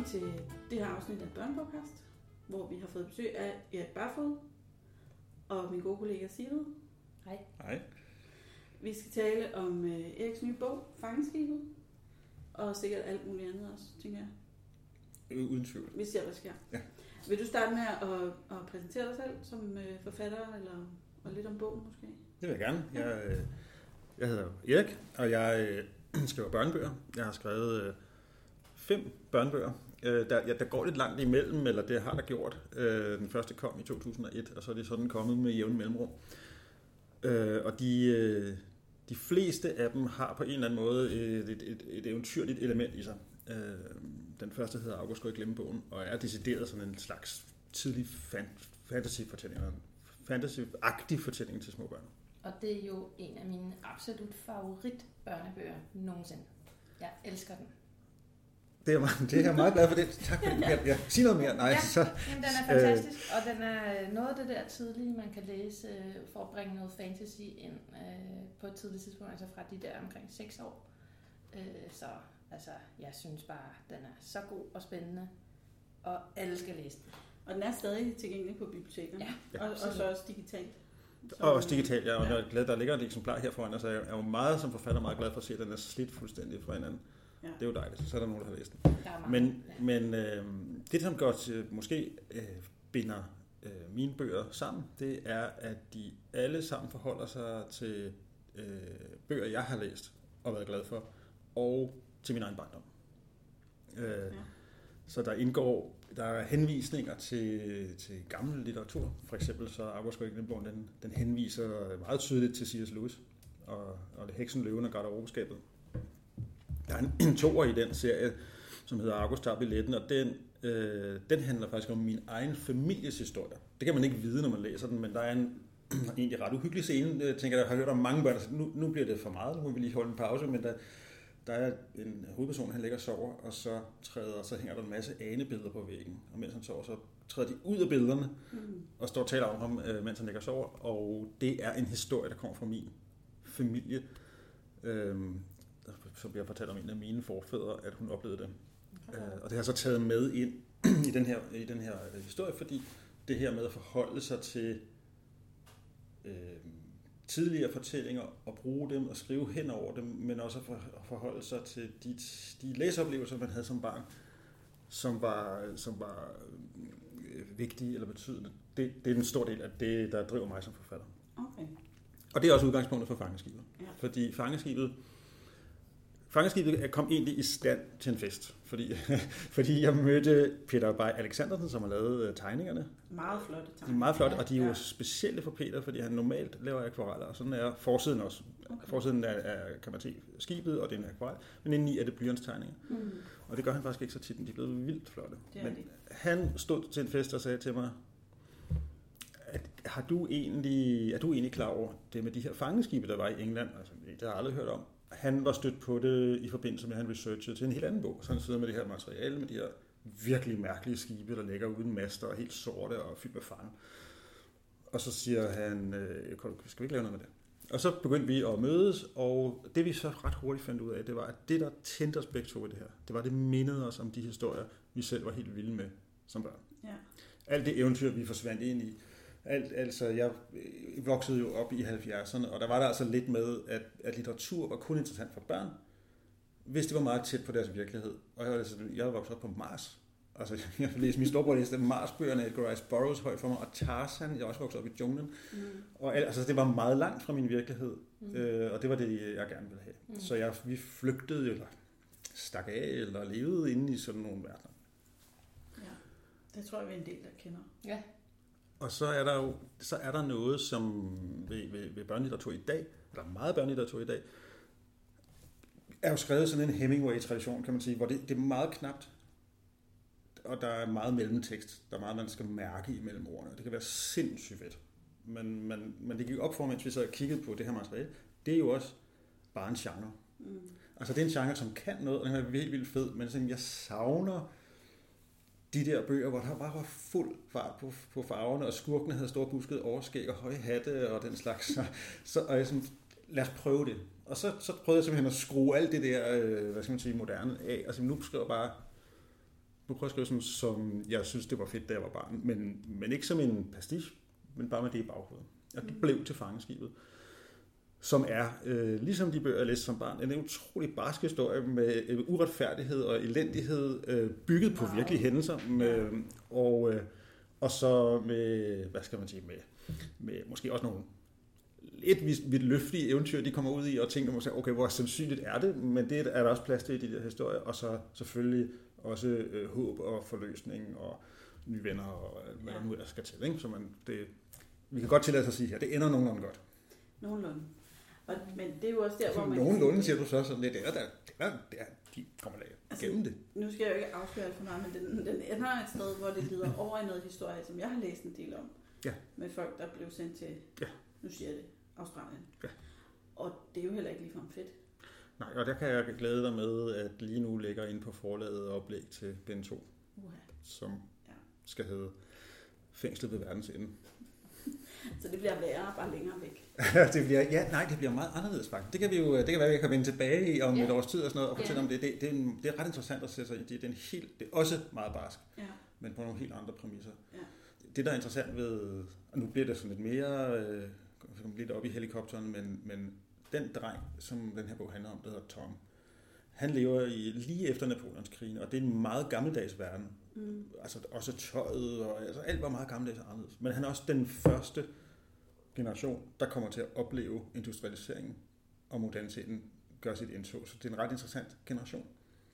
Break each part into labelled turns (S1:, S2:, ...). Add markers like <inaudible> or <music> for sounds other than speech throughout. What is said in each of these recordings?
S1: Velkommen til det her afsnit af Børnepodcast, hvor vi har fået besøg af Erik Barfod og min gode kollega Sigrid.
S2: Hej.
S3: Hej.
S1: Vi skal tale om øh, Eriks nye bog, Fangeskibet, og sikkert alt muligt andet også, tænker jeg.
S3: Uden tvivl.
S1: Vi ser, hvad sker.
S3: Ja.
S1: Vil du starte med at, at præsentere dig selv som øh, forfatter, eller og lidt om bogen måske?
S3: Det vil jeg gerne. Jeg, øh, jeg hedder Erik, og jeg øh, <clears throat> skriver børnebøger. Jeg har skrevet øh, fem børnebøger. Øh, Der, ja, der går lidt langt imellem, eller det har der gjort. Øh, Den første kom i 2001, og så er det sådan kommet med jævn mellemrum. Øh, Og de, øh, de fleste af dem har på en eller anden måde et, et, et, et eventyrligt element i sig. Øh, Den første hedder August går i glemmebogen, og er decideret sådan en slags tidlig fan, fantasy-fortælling, fantasy-agtig fortælling til små børn.
S2: Og det er jo en af mine absolut favorit børnebøger nogensinde. Jeg elsker den.
S3: Det er, jeg meget, det er jeg meget glad for det. Tak for det. Jeg, jeg, sig noget mere. Nej,
S2: Ja.
S3: så,
S2: Jamen, den er fantastisk, og den er noget af det der tidlige, man kan læse øh, for at bringe noget fantasy ind øh, på et tidligt tidspunkt, altså fra de der omkring 6 år. Øh, så altså, jeg synes bare, den er så god og spændende, og alle skal læse den.
S1: Og den er stadig tilgængelig på bibliotekerne,
S2: Ja,
S1: og, og så også digitalt.
S3: Og også digitalt, ja, og
S1: Ja.
S3: jeg er glad, der ligger et eksemplar her foran os, jeg er jo meget som forfatter meget glad for at se, at den er slidt fuldstændig fra hinanden.
S1: Ja.
S3: Det er jo dejligt, så er der nogen, der har læst den. Men,
S2: ja.
S3: men øh, det, som godt øh, måske øh, binder øh, mine bøger sammen, det er, at de alle sammen forholder sig til øh, bøger, jeg har læst og været glad for, og til min egen barndom. Øh,
S1: Ja.
S3: Så der indgår, der er henvisninger til, til gammel litteratur. For eksempel så Gøglenborg, den, den henviser meget tydeligt til C.S. Lewis og, og det Heksen, Løven og Garderobeskabet. Der er en, en toer i den serie, som hedder August tager billetten, og den, øh, den handler faktisk om min egen families historie. Det kan man ikke vide, når man læser den, men der er en <clears throat> egentlig ret uhyggelig scene. Jeg tænker, jeg har hørt om mange børn, der siger, nu, nu bliver det for meget, nu må vi lige holde en pause, men der, der er en hovedperson, han ligger og sover, og så træder, så hænger der en masse anebilleder på væggen. Og mens han sover, så træder de ud af billederne,
S1: Mm.
S3: og står og taler om ham, øh, mens han ligger og sover. Og det er en historie, der kommer fra min familie, øhm, som jeg fortæller om en af mine forfædre, at hun oplevede det. Øh, og det har jeg så taget med ind <clears throat> i den her, i den her øh, historie, fordi det her med at forholde sig til øh, tidligere fortællinger og bruge dem og skrive hen over dem, men også at for- at forholde sig til de, de læseoplevelser, man havde som barn, som var, som var øh, vigtige eller betydende. Det, det er en stor del af det, der driver mig som forfatter.
S1: Okay.
S3: Og det er også udgangspunktet for fangeskibet.
S1: Ja.
S3: Fordi fangeskibet, fangeskibet kom egentlig i stand til en fest. Fordi, <laughs> fordi jeg mødte Peter Bay Alexandersen, som har lavet øh, tegningerne.
S1: Meget flotte
S3: De er meget flotte, og de er jo
S1: Ja.
S3: specielle for Peter, fordi han normalt laver akvareller, og sådan er forsiden også.
S1: Okay.
S3: Forsiden er, er kan man se, skibet, og det er en akvarel, men indeni er det blyantstegninger.
S1: Mm.
S3: Og det gør han faktisk ikke så tit, men de er blevet vildt flotte.
S1: Det
S3: men
S1: de.
S3: han stod til en fest og sagde til mig, at, har du egentlig, er du egentlig klar over det med de her fangeskibe, der var i England? Altså, det har jeg aldrig hørt om. Han var stødt på det i forbindelse med, at han researchede til en helt anden bog. Så han sidder med det her materiale, med de her virkelig mærkelige skibe, der ligger uden master og helt sorte og fyldt med fange. Og så siger han, øh, skal vi ikke lave noget med det? Og så begyndte vi at mødes, og det vi så ret hurtigt fandt ud af, det var, at det, der tændte os begge to i det her, det var, det mindede os om de historier, vi selv var helt vilde med som børn.
S1: Ja.
S3: Alt det eventyr, vi forsvandt ind i. Alt, altså, jeg voksede jo op i 70'erne, og der var der altså lidt med, at, at litteratur var kun interessant for børn, hvis det var meget tæt på deres virkelighed. Og jeg, var altså, jeg var vokset op på Mars. Altså, <laughs> jeg læste, min storebror læste Mars-bøgerne, Edgar Rice Burroughs højt for mig, og Tarzan, jeg er også vokset op i junglen.
S1: Mm.
S3: Og al- altså, det var meget langt fra min virkelighed,
S2: Mm.
S3: øh, og det var det, jeg gerne ville have.
S2: Mm.
S3: Så jeg, vi flygtede, eller stak af, eller levede inde i sådan nogle verdener.
S1: Ja. Det tror jeg, vi er en del, der kender.
S2: Ja,
S3: Og så er der jo så er der noget, som ved, ved, ved børnelitteratur i dag, eller meget børnelitteratur i dag, er jo skrevet sådan en Hemingway-tradition, kan man sige, hvor det, det er meget knapt, og der er meget mellemtekst. Der er meget, man skal mærke imellem ordene. Det kan være sindssygt fedt. Men, men, men det gik op for, mens vi så kiggede på det her materiale, det er jo også bare en genre.
S1: Mm.
S3: Altså det er en genre, som kan noget, og den er helt vildt fed, men sådan, jeg savner de der bøger, hvor der bare var fuld fart på, på farverne, og skurkene havde store buskede overskæg og høje hatte og den slags. Så, så og jeg sådan, lad os prøve det. Og så, så prøvede jeg simpelthen at skrue alt det der, øh, hvad skal man sige, moderne af, og så nu skriver jeg bare nu prøver jeg at skrive sådan, som jeg synes, det var fedt, da jeg var barn, men, men ikke som en pastiche, men bare med det i baghovedet. Og det
S1: Mm.
S3: blev til fangeskibet, som er, øh, ligesom de bøger, jeg læste som barn, en utrolig barsk historie med øh, uretfærdighed og elendighed, øh, bygget på
S1: Wow.
S3: virkelige hændelser, med, og, øh, og så med, hvad skal man sige, med, med måske også nogle lidt vidt, løftige eventyr, de kommer ud i, og tænker måske, okay, hvor sandsynligt er det, men det er der også plads til i de der historier, og så selvfølgelig også øh, håb og forløsning og nye venner og hvad der nu ellers skal til. Ikke? Så man, det, vi kan godt tillade sig at sige her, det ender nogenlunde godt.
S1: Nogenlunde. Og, men det er jo også der, hvor man...
S3: Nogenlunde siger du så, sådan lidt, det er der, det er, det er, de kommer da
S1: Altså,
S3: gennem det.
S1: Nu skal jeg jo ikke afsløre alt for meget, men den, den ender et sted, hvor det lider over i noget historie, som jeg har læst en del om.
S3: Ja.
S1: Med folk, der blev sendt til,
S3: Ja.
S1: nu siger jeg det, Australien.
S3: Ja.
S1: Og det er jo heller ikke ligefrem fedt.
S3: Nej, og der kan jeg glæde dig med, at lige nu ligger inde på forlaget oplæg til Ben 2,
S1: Uha.
S3: som
S1: Ja.
S3: skal hedde Fængslet ved verdens ende.
S1: Så det bliver værre, bare længere væk. <laughs>
S3: det bliver, ja, nej, det bliver meget anderledes faktisk. Det kan, vi jo, det kan være, at jeg kan vende tilbage i om
S2: Ja.
S3: et års tid og sådan noget, og fortælle
S2: Ja.
S3: om det. Det, det, er en, det er ret interessant at sætte sig i. Det er, en helt, det er også meget barsk,
S1: Ja.
S3: men på nogle helt andre præmisser.
S1: Ja.
S3: Det, der er interessant ved, og nu bliver det sådan lidt mere, øh, lidt op i helikopteren, men, men den dreng, som den her bog handler om, der hedder Tom, han lever i, lige efter Napoleonskrigen, og det er en meget gammeldags verden.
S1: Mm.
S3: Altså også tøjet, og altså, alt var meget gammeldags og anderledes. Men han er også den første generation, der kommer til at opleve industrialiseringen og moderniteten gør sit indtog. Så det er en ret interessant generation.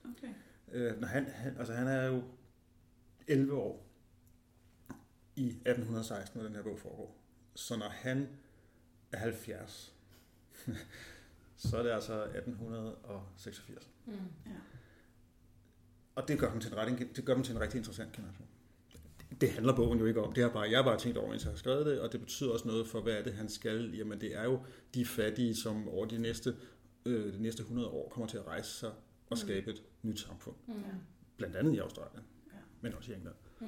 S1: Okay.
S3: Øh, når han, han, altså han er jo 11 år i 1816, når den her bog foregår. Så når han er 70, <laughs> så er det altså 1886.
S2: Mm.
S1: Ja.
S3: Og det gør, dem til en ret, det gør dem til en rigtig interessant generation. Det handler bogen jo ikke om. Det har bare, jeg har bare tænkt over, mens jeg har skrevet det, og det betyder også noget for, hvad er det, han skal. Jamen, det er jo de fattige, som over de næste, øh, de næste 100 år kommer til at rejse sig og
S1: Mm.
S3: skabe et nyt samfund.
S2: Mm.
S3: Blandt andet i Australien,
S1: Ja.
S3: men også i England.
S2: Mm.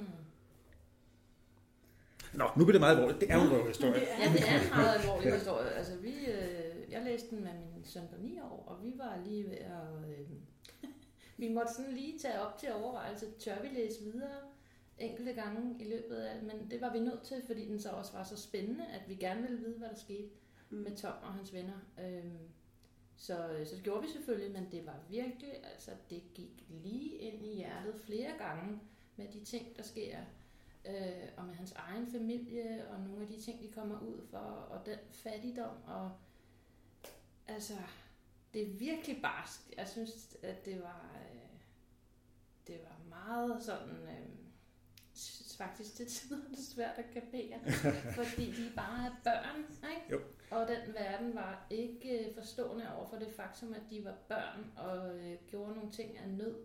S3: Nå, nu bliver det meget alvorligt. Det er jo en røverhistorie.
S1: Er-
S2: Ja, det er en meget alvorlig historie. Altså, vi, øh, jeg læste den med min søn på 9 år, og vi var lige ved at... Øh, vi måtte sådan lige tage op til overvejelse, tør vi læse videre enkelte gange i løbet af men det var vi nødt til, fordi den så også var så spændende, at vi gerne ville vide, hvad der skete
S1: Mm.
S2: med Tom og hans venner. Øhm, så, så det gjorde vi selvfølgelig, men det var virkelig, altså det gik lige ind i hjertet flere gange med de ting, der sker, øh, og med hans egen familie, og nogle af de ting, de kommer ud for, og den fattigdom, og altså, det er virkelig barsk. Jeg synes, at det var, øh, det var meget sådan, øh, synes faktisk til tider er det svært at kapere, <laughs> fordi de bare er børn, ikke?
S3: Jo.
S2: Og den verden var ikke øh, forstående over for det faktum, at de var børn og øh, gjorde nogle ting af nød.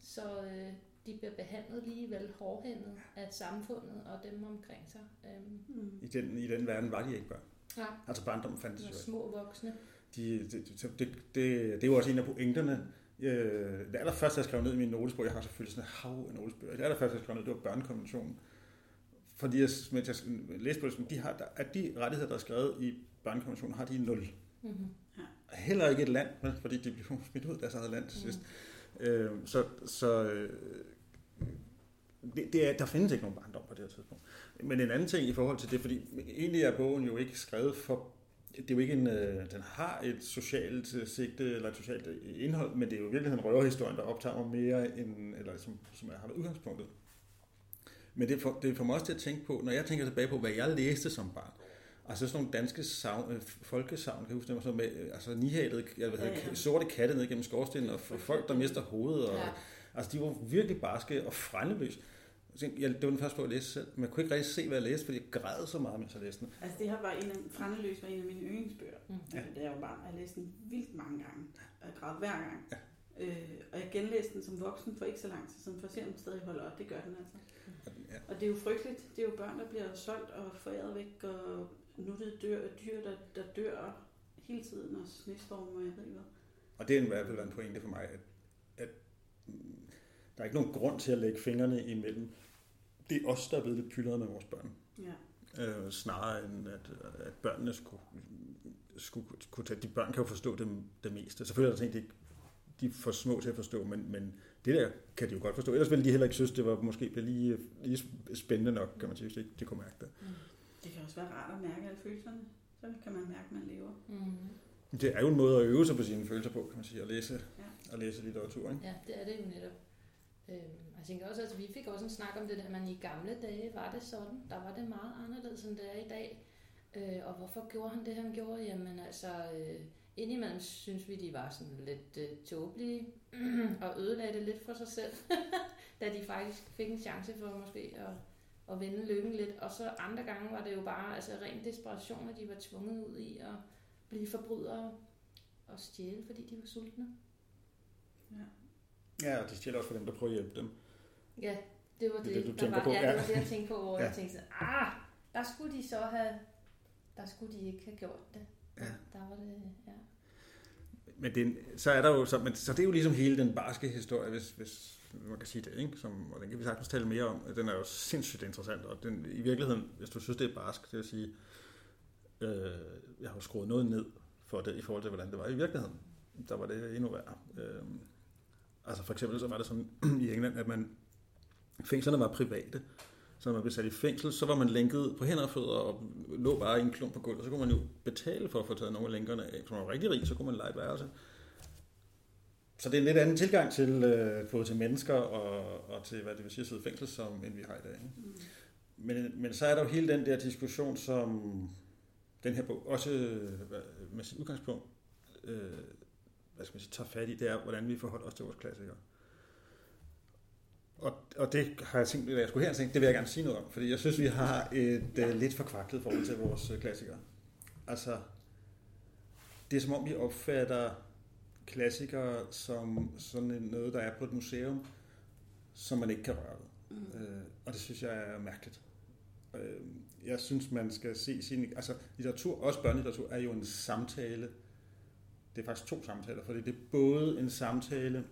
S2: Så øh, de bliver behandlet ligevel hårdhændet af samfundet og dem omkring sig. Øhm,
S1: Mm.
S3: I den, I den verden var de ikke børn.
S2: ja,
S3: Altså barndommen fandtes
S2: de
S3: jo ikke.
S2: små voksne.
S3: De, det, det, det, det, er jo også en af pointerne. Øh, det allerførste, jeg skrev ned i min notesbog, jeg har selvfølgelig sådan et hav af notesbøger. Det allerførste, jeg skrev ned, det var børnekonventionen. Fordi jeg, mens jeg læste på det, de har, der, at de rettigheder, der er skrevet i børnekonventionen, har de nul.
S2: Mm-hmm.
S3: Heller ikke et land, vel, fordi de blev smidt ud af deres eget land til sidst. Øh, så så øh, det, det er, der findes ikke nogen barndom på det her tidspunkt. Men en anden ting i forhold til det, fordi egentlig er bogen jo ikke skrevet for... Det er jo ikke en, øh, den har et socialt øh, sigte eller et socialt øh, indhold, men det er jo virkelig en røverhistorien, der optager mig mere end, eller som, som jeg har været udgangspunktet. Men det får, det får mig også til at tænke på, når jeg tænker tilbage på, hvad jeg læste som barn, altså sådan nogle danske savn, øh, folkesavn, kan jeg huske, var sådan med, øh, altså nihalet, jeg ved,
S1: Ja,
S3: ja, sorte katte ned gennem skorstenen, og folk, der mister hovedet, og,
S2: ja.
S3: altså de var virkelig barske og frændeløse. Jeg det var den første bog, jeg læste selv, men jeg kunne ikke rigtig se, hvad jeg læste, fordi jeg græd så meget, mens jeg læste den.
S1: Altså det her var en af, Frandeløs var en af mine yndlingsbøger.
S2: Mm.
S1: Ja. Altså, da jeg var barn, og jeg læste den vildt mange gange. Og jeg græd hver gang. Ja. Øh, og jeg genlæste den som voksen for ikke så lang tid siden, for at se om den stadig holder op. Det gør den altså.
S3: Ja.
S1: Og det er jo frygteligt. Det er jo børn, der bliver solgt og foræret væk, og nu det dør, dyr, der, der dør hele tiden, og snestorm og jeg ved ikke hvad.
S3: Og det er i hvert fald en pointe for mig, at, at mm, der er ikke nogen grund til at lægge fingrene imellem. Det er os, der er blevet lidt pyldret med vores børn.
S1: Ja.
S3: Øh, snarere end at, at børnene skulle, skulle kunne tage... De børn kan jo forstå det, det meste. Selvfølgelig er der ting, de, ikke- de er for små til at forstå, men, men det der kan de jo godt forstå. Ellers ville de heller ikke synes, det var måske lige, lige spændende nok, kan man sige, hvis de, de kunne mærke det.
S1: Mm. Det kan også være rart at mærke alle følelserne. Så kan man mærke, at man lever.
S2: Mm.
S3: Det er jo en måde at øve sig på sine følelser på, kan man sige, at læse,
S1: Ja.
S3: at læse litteratur. Ikke?
S2: Ja, det er det jo netop. Øhm, jeg tænker også, at vi fik også en snak om det der, man i gamle dage var det sådan. Der var det meget anderledes, end det er i dag. Øh, og hvorfor gjorde han det, han gjorde? Jamen altså, øh, indimellem synes vi, de var sådan lidt øh, tåbelige, <clears throat> og ødelagde det lidt for sig selv, <laughs> da de faktisk fik en chance for måske at, at vende lykken lidt. Og så andre gange var det jo bare altså, ren desperation, at de var tvunget ud i at blive forbrydere og stjæle, fordi de var sultne.
S3: Ja, og det stjæler også for dem, der prøver at hjælpe dem.
S2: Ja, det var
S3: Det
S2: det,
S3: det, du
S2: der var,
S3: på,
S2: Ja,
S3: ja.
S2: det var det, jeg tænkte på, hvor
S3: Ja.
S2: jeg tænkte sådan, ah, der skulle de så have, der skulle de ikke have gjort det.
S3: Ja.
S2: Der var det, ja.
S3: Men det, så er der jo, så, men, så det er jo ligesom hele den barske historie, hvis, hvis man kan sige det, ikke? Som, og den kan vi sagtens tale mere om. Den er jo sindssygt interessant, og den, i virkeligheden, hvis du synes, det er barsk, det vil sige, øh, jeg har jo skruet noget ned for det, i forhold til, hvordan det var i virkeligheden. Der var det endnu værre. Øh, altså for eksempel, så var det sådan <clears throat> i England, at man, fængslerne var private, så når man blev sat i fængsel, så var man lænket på hænder og fødder og lå bare i en klump på gulvet. Så kunne man jo betale for at få taget nogle af lænkerne af. Hvis man var rigtig rig, så kunne man lege værelse. Så det er en lidt anden tilgang til øh, både til mennesker og, og til, hvad det vil sige at sidde i fængsel, som end vi har i dag. Ikke?
S1: Mm.
S3: Men, men så er der jo hele den der diskussion, som den her bog også øh, med sit udgangspunkt øh, hvad skal man sige, tager fat i, det er, hvordan vi forholder os til vores klassikere. Og, og det har jeg tænkt, jeg skulle her tænke, det vil jeg gerne sige noget om, fordi jeg synes, vi har et ja. lidt forkvaklet forhold til vores øh, klassikere. Altså, det er som om, vi opfatter klassikere som sådan noget, der er på et museum, som man ikke kan røre ved.
S1: Mm.
S3: Øh, og det synes jeg er mærkeligt. Øh, jeg synes, man skal se sin... Altså, litteratur, også børnelitteratur, er jo en samtale. Det er faktisk to samtaler, fordi det er både en samtale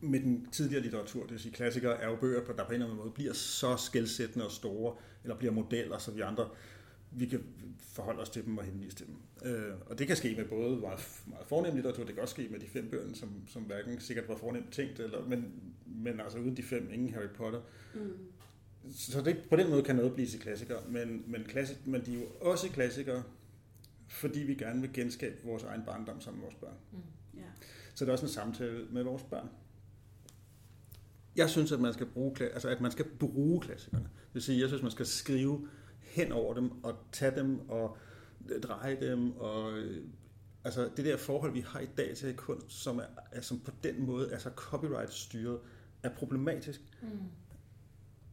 S3: med den tidligere litteratur, det vil sige klassikere er jo bøger, der på en eller anden måde bliver så skældsættende og store, eller bliver modeller, så vi andre vi kan forholde os til dem og henvise til dem. Øh, og det kan ske med både meget, meget fornem litteratur, det kan også ske med de fem bøger, som, som hverken sikkert var fornemt tænkt, eller, men, men altså uden de fem, ingen Harry Potter.
S1: Mm.
S3: Så det, på den måde kan noget blive til klassikere, men, men, klassik, men de er jo også klassikere, fordi vi gerne vil genskabe vores egen barndom sammen med vores børn.
S2: Mm.
S1: Ja.
S3: Så det er også en samtale med vores børn. Jeg synes, at man skal bruge, altså, at man skal bruge klassikerne. Det vil sige, jeg synes, man skal skrive hen over dem og tage dem og dreje dem og øh, altså det der forhold, vi har i dag til kunst, som, er, er, som på den måde er så copyright styret, er problematisk.
S2: Mm.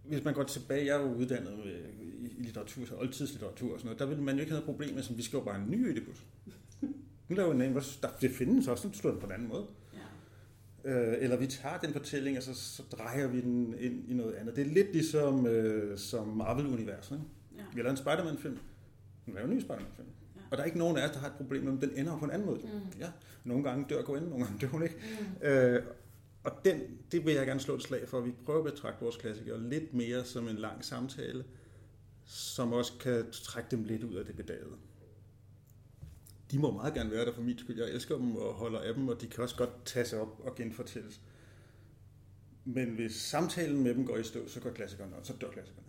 S3: Hvis man går tilbage, jeg er jo uddannet med, i, litteratur, så oldtidslitteratur og sådan noget, der ville man jo ikke have noget problem med, som vi skriver bare en ny Ødipus. Nu laver vi en, hvor der, det findes også, så slår den på en anden måde.
S1: ja.
S3: Øh, eller vi tager den fortælling, og så, så drejer vi den ind i noget andet. Det er lidt ligesom øh, som Marvel-universet. Ikke?
S1: ja.
S3: Vi har lavet en Spider-Man-film. Vi laver en ny Spider-Man-film.
S1: Ja.
S3: Og der er ikke nogen af os, der har et problem med, om den ender på en anden måde.
S2: Mm.
S3: Ja, nogle gange dør Gwen, nogle gange dør hun ikke.
S2: Mm.
S3: Øh, og den, det vil jeg gerne slå et slag for, at vi prøver at betragte vores klassikere lidt mere som en lang samtale, som også kan trække dem lidt ud af det bedagede. De må meget gerne være der for min skyld. Jeg elsker dem og holder af dem, og de kan også godt tage sig op og genfortælles. Men hvis samtalen med dem går i stå, så går klassikerne, og så dør klassikerne.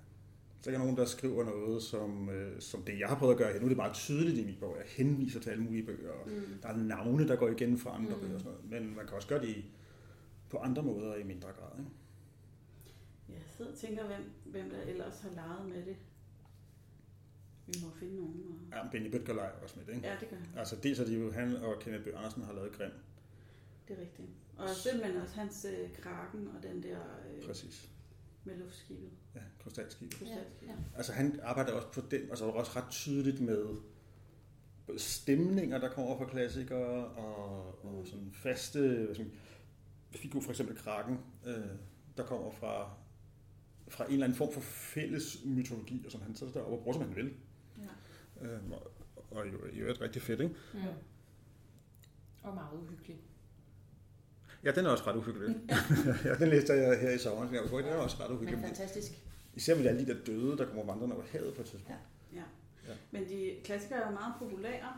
S3: Så er der nogen, der skriver noget, som, øh, som det, jeg har prøvet at gøre her. Nu er det meget tydeligt i min bog. Jeg henviser til alle mulige bøger,
S1: Mm.
S3: der er navne, der går igen fra andre
S2: mm.
S3: bøger og sådan noget. Men man kan også gøre det i, på andre måder i mindre grad. Ikke?
S1: Jeg sidder og tænker, hvem, hvem der ellers har leget med det. Vi må finde nogen. Og...
S3: Ja, Benny Bøtger leger også med det. Ikke?
S1: Ja, det gør han.
S3: Altså dels er det jo, han og Kenneth Bøh Andersen har lavet Grim.
S1: Det er rigtigt. Og simpelthen også hans øh, kraken og den der øh,
S3: Præcis.
S1: med luftskibet.
S3: Ja, krystalskibet.
S2: Ja,
S1: Krystalskibet.
S2: ja.
S3: Altså han arbejder også på den, altså også ret tydeligt med stemninger, der kommer fra klassikere, og, og sådan faste hvad skal man, figur, for eksempel Kraken, øh, der kommer fra, fra en eller anden form for fælles mytologi, og som han så der og bruger, som han vil.
S1: Ja.
S3: Øh, og, og jo, i øvrigt rigtig fedt, ikke?
S2: Mm. Og meget uhyggelig.
S3: Ja, den er også ret uhyggelig. <laughs> ja, den læste jeg her i sommeren. Jeg den er også ret
S2: Men
S3: uhyggelig.
S2: fantastisk.
S3: Især med alle de der døde, der kommer vandrende over havet på et tidspunkt.
S1: Ja.
S3: Ja.
S1: Men de klassikere er meget populære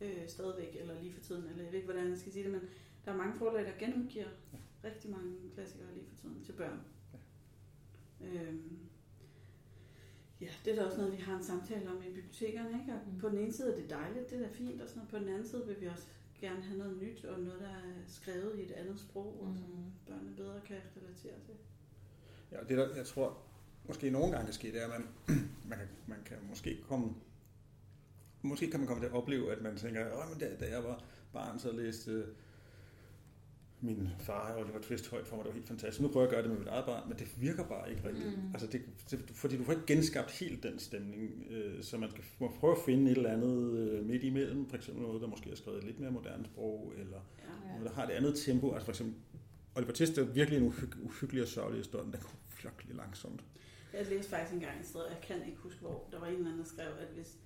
S1: øh, stadigvæk, eller lige for tiden, eller jeg ved ikke, hvordan jeg skal sige det, men der er mange forlag, der genudgiver rigtig mange klassikere lige for tiden til børn. Ja. Øhm, ja, det er da også noget, vi har en samtale om i bibliotekerne. Ikke? Og
S2: Mm.
S1: på den ene side er det dejligt, det er da fint, og sådan noget. på den anden side vil vi også gerne have noget nyt, og noget, der er skrevet i et andet sprog, og som
S2: Mm.
S1: børnene bedre kan relatere til.
S3: Ja, det der, jeg tror, måske nogle gange kan ske, det er, at man, <clears throat> man, kan, man kan måske komme Måske kan man komme til at opleve, at man tænker, at men da, da jeg var barn, så læste min far og Oliver Twist højt for mig, det var helt fantastisk. Nu prøver jeg at gøre det med mit eget barn, men det virker bare ikke rigtigt.
S2: Mm.
S3: Altså det, det, fordi du får ikke genskabt helt den stemning, øh, så man skal må prøve at finde et eller andet øh, midt imellem, for eksempel noget, der måske er skrevet lidt mere moderne sprog, eller
S1: Ja.
S2: Ja.
S3: noget, der har et andet tempo. Altså for eksempel, Oliver Twist er virkelig en uhyg, uhyggelig og sørgelig historie, men den går virkelig langsomt.
S1: Jeg læste faktisk engang et sted, jeg kan ikke huske hvor, der var en eller anden, der skrev, at hvis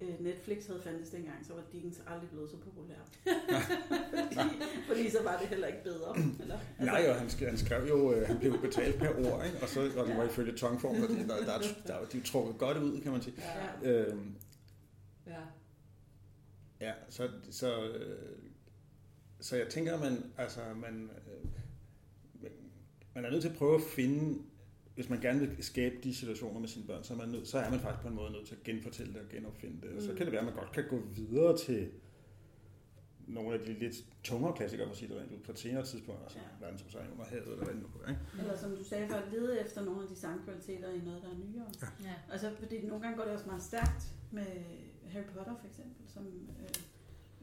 S1: øh, Netflix havde fandtes dengang, så var Dickens aldrig blevet så populær. <laughs> fordi, fordi så var det heller ikke bedre. Eller,
S3: Altså, Nej, og han, sk- han skrev jo, øh, han blev betalt per ord, ikke? og så og det var ifølge tongform, og det, der, der, er- der, er jo- de er trukket godt ud, kan man sige.
S1: Ja.
S3: Øhm,
S2: Ja.
S3: ja, så, så, øh, så jeg tænker, man, altså, man, øh, man er nødt til at prøve at finde, hvis man gerne vil skabe de situationer med sine børn, så er, man nødt, så er man faktisk på en måde nødt til at genfortælle det og genopfinde det. Og så
S1: Mm.
S3: kan det være, at man godt kan gå videre til nogle af de lidt tungere klassikere, for at sige det rent ud, på et senere tidspunkt, altså
S1: Ja.
S3: verden som sig under havet, eller hvad det nu. Ikke?
S1: Eller som du sagde før, lede efter nogle af de sangkvaliteter i noget, der er nyere.
S2: Ja.
S1: Altså, fordi nogle gange går det også meget stærkt med Harry Potter for eksempel, som øh,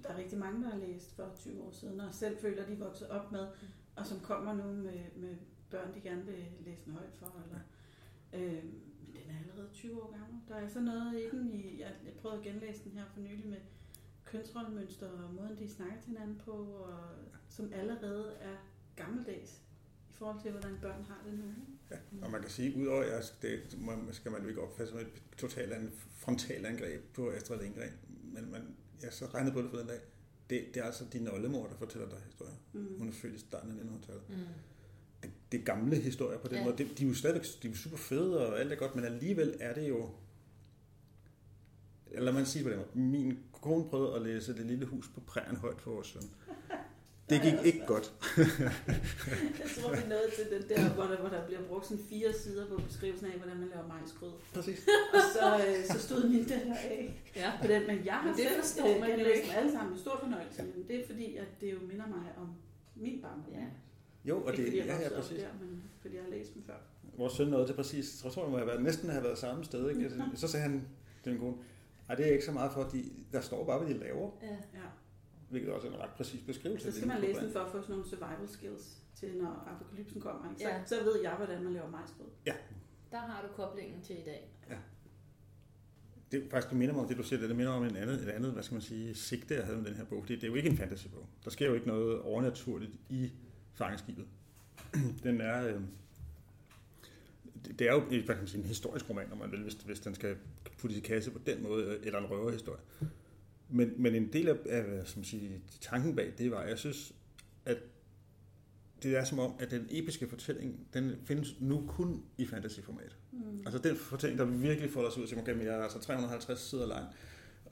S1: der er rigtig mange, der har læst for 20 år siden, og selv føler, de er vokset op med, og som kommer nu med, med børn, de gerne vil læse den højt for. Eller, øh, men den er allerede 20 år gammel. Der er så noget i den, i, jeg, jeg prøvede at genlæse den her for nylig med kønsrollemønster og måden, de snakker til hinanden på, og, som allerede er gammeldags i forhold til, hvordan børn har det nu.
S3: Ja, og man kan sige, udover at det man- skal man jo ikke opfatte som et totalt an- frontalangreb på Astrid Lindgren, men man, jeg så regnede på det for den dag. Det, det er altså din oldemor, der fortæller dig historier.
S1: Mm.
S3: Hun er født i starten af 1900-tallet.
S2: Mm.
S3: Det, det er gamle historier på den
S2: Ja.
S3: måde. Det, de er jo stadigvæk de er jo super fede, og alt er godt, men alligevel er det jo... Eller man siger på den måde. Min kone prøvede at læse Det lille hus på prærien højt for vores søn. Det gik ikke godt. <laughs>
S1: Jeg tror, vi nåede til den der, hvor der, hvor der bliver brugt sådan fire sider på beskrivelsen af, hvordan man laver majsgrød.
S3: Præcis.
S1: Og så, øh, så stod min datter af
S2: Ja.
S1: på den, men jeg har
S2: Men det
S1: selv
S2: forstår
S1: øh,
S2: man jo
S1: genlæst
S2: ikke.
S1: dem alle sammen med stor fornøjelse, men det er fordi, at det jo minder mig om min barndom.
S2: Ja.
S3: Jo, og
S1: Ikke
S3: det,
S1: fordi jeg
S3: ja, ja, præcis.
S1: der, men fordi jeg har læst dem før.
S3: Vores søn nåede til præcis, jeg tror, jeg må have været, næsten have været samme sted. Ikke? <laughs> Så sagde han til min kone, ej, det er ikke så meget for, de, der står bare, hvad de laver,
S2: Ja.
S1: Ja.
S3: hvilket også er en ret præcis beskrivelse.
S1: Så skal
S3: det,
S1: man læse den for at få sådan nogle survival skills til, når apokalypsen kommer. Ikke? Så,
S2: Ja.
S1: så ved jeg, hvordan man laver majsgrød.
S2: Der har du koblingen til i dag.
S3: Det er faktisk, det minder mig om det, du siger, det, det minder om en andet, et andet, hvad skal man sige, sigte, jeg havde med den her bog. Fordi det er jo ikke en fantasybog. Der sker jo ikke noget overnaturligt i fangeskibet. <clears throat> den er, øh, det, er jo hvad kan man sige, en historisk roman, om man vil, hvis, hvis den skal puttes i kasse på den måde, eller en røverhistorie. Men, men en del af, af hvad skal man sige, tanken bag det var, at jeg synes, at det er som om, at den episke fortælling, den findes nu kun i fantasyformat.
S1: Mm.
S3: Altså den fortælling, der virkelig folder sig ud til gennem, jeg er altså 350 sider lang,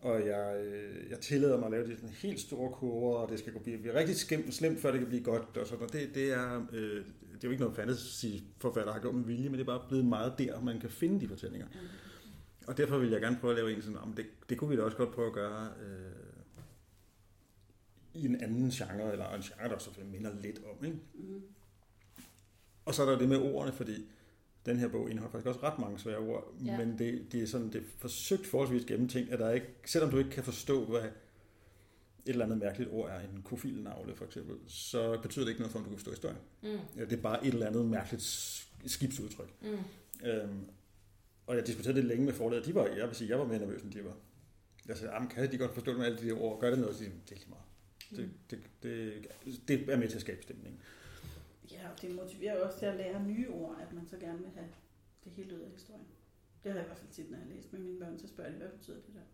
S3: og jeg, øh, jeg tillader mig at lave de sådan helt store kurver, og det skal gå blive, blive rigtig slemt, slemt, før det kan blive godt. Og sådan. noget. Det, det, er, øh, det er jo ikke noget fantasy-forfatter har gjort med vilje, men det er bare blevet meget der, man kan finde de fortællinger. Og derfor vil jeg gerne prøve at lave en sådan, om det, det kunne vi da også godt prøve at gøre øh, i en anden genre, eller en genre, der selvfølgelig minder lidt om. Ikke?
S1: Mm.
S3: Og så er der det med ordene, fordi den her bog indeholder faktisk også ret mange svære ord,
S2: Ja.
S3: men det, det, er sådan, det er forsøgt forholdsvis gennemtænkt, at der ikke, selvom du ikke kan forstå, hvad et eller andet mærkeligt ord er, en kofilnavle for eksempel, så betyder det ikke noget for, om du kan forstå historien.
S2: Mm.
S3: Ja, det er bare et eller andet mærkeligt skibsudtryk.
S2: Mm.
S3: Øhm, og jeg diskuterede det længe med forlaget. De var, jeg vil sige, jeg var mere nervøs, end de var. Jeg sagde, "Jamen, kan de godt forstå det med alle de der ord? Gør det noget? Så de, det er lige meget. Det, det, det, det er med til at skabe stemning.
S1: Ja, og det motiverer jo også til at lære nye ord, at man så gerne vil have det hele ud af historien. Det har jeg i hvert fald tit, når jeg læst med mine børn, så spørger de, hvad betyder det der?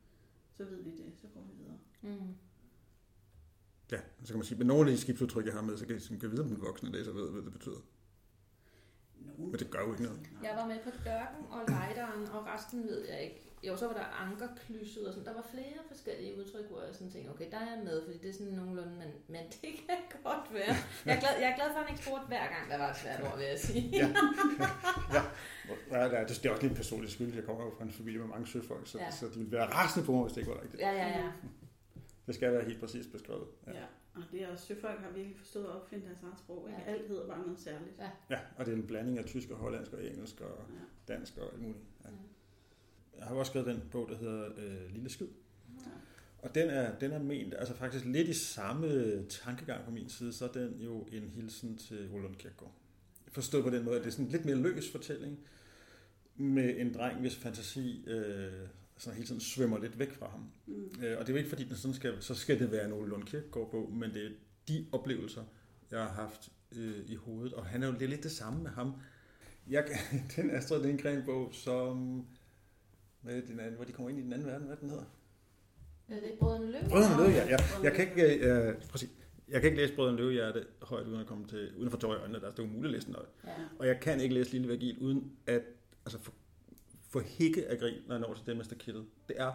S1: Så ved de det, så går vi videre.
S2: Mm.
S3: Ja, så kan man sige, men nogle af de skibsudtryk, jeg har med, så kan jeg kan vide, om den voksne læser ved, hvad det betyder.
S1: nogen.
S3: Men det gør jo ikke noget.
S2: Jeg var med på dørken og lejderen, og resten ved jeg ikke. Jo, så var der ankerklysset og sådan. Der var flere forskellige udtryk, hvor jeg sådan tænkte, okay, der er jeg med, fordi det er sådan nogenlunde, men, men <laughs> det kan godt være. Jeg er glad, jeg er glad for, at han ikke spurgte hver gang, der var et svært ord, vil jeg sige.
S3: Ja. <laughs> ja. ja det, er, det er også lidt personligt skyld. Jeg kommer jo fra en familie med mange søfolk, så,
S2: Ja.
S3: ja. så de ville være rasende på mig, hvis det ikke var rigtigt.
S2: Ja, ja, ja.
S3: Det skal være helt præcist beskrevet. Ja.
S1: Ja, og det er også, søfolk har virkelig forstået at opfinde deres eget sprog. Ikke?
S2: Ja.
S1: Alt hedder bare noget særligt.
S2: Ja.
S3: ja, og det er en blanding af tysk og hollandsk og engelsk og
S1: Ja.
S3: dansk og alt muligt. Jeg har også skrevet den bog, der hedder øh, Lille Skid.
S1: Ja.
S3: Og den er, den er ment, altså faktisk lidt i samme tankegang fra min side, så er den jo en hilsen til Ole Lund Kirkegaard. Forstået på den måde, at det er sådan en lidt mere løs fortælling, med en dreng, hvis fantasi øh, sådan hele tiden svømmer lidt væk fra ham.
S1: Mm.
S3: Øh, og det er jo ikke fordi, den sådan skal, så skal det være en Ole Lund Kirkegaard bog, men det er de oplevelser, jeg har haft øh, i hovedet. Og han er jo er lidt det samme med ham. Jeg, <laughs> den Astrid Lindgren bog, som... Er den anden, hvor de kommer ind i den anden verden, hvad den hedder?
S2: Er det ikke Brødrene Løv?
S3: Brødrene Løve, ja. Jeg, jeg, kan ikke, øh, præcis. Jeg kan ikke læse Brødrene Løvehjerte højt, uden at komme til, uden at få i øjnene. Der er det umuligt at læse den højt.
S2: Ja.
S3: Og jeg kan ikke læse Lille Virgil, uden at altså, få, få hikke af grin, når jeg når til det med stakittet. Det er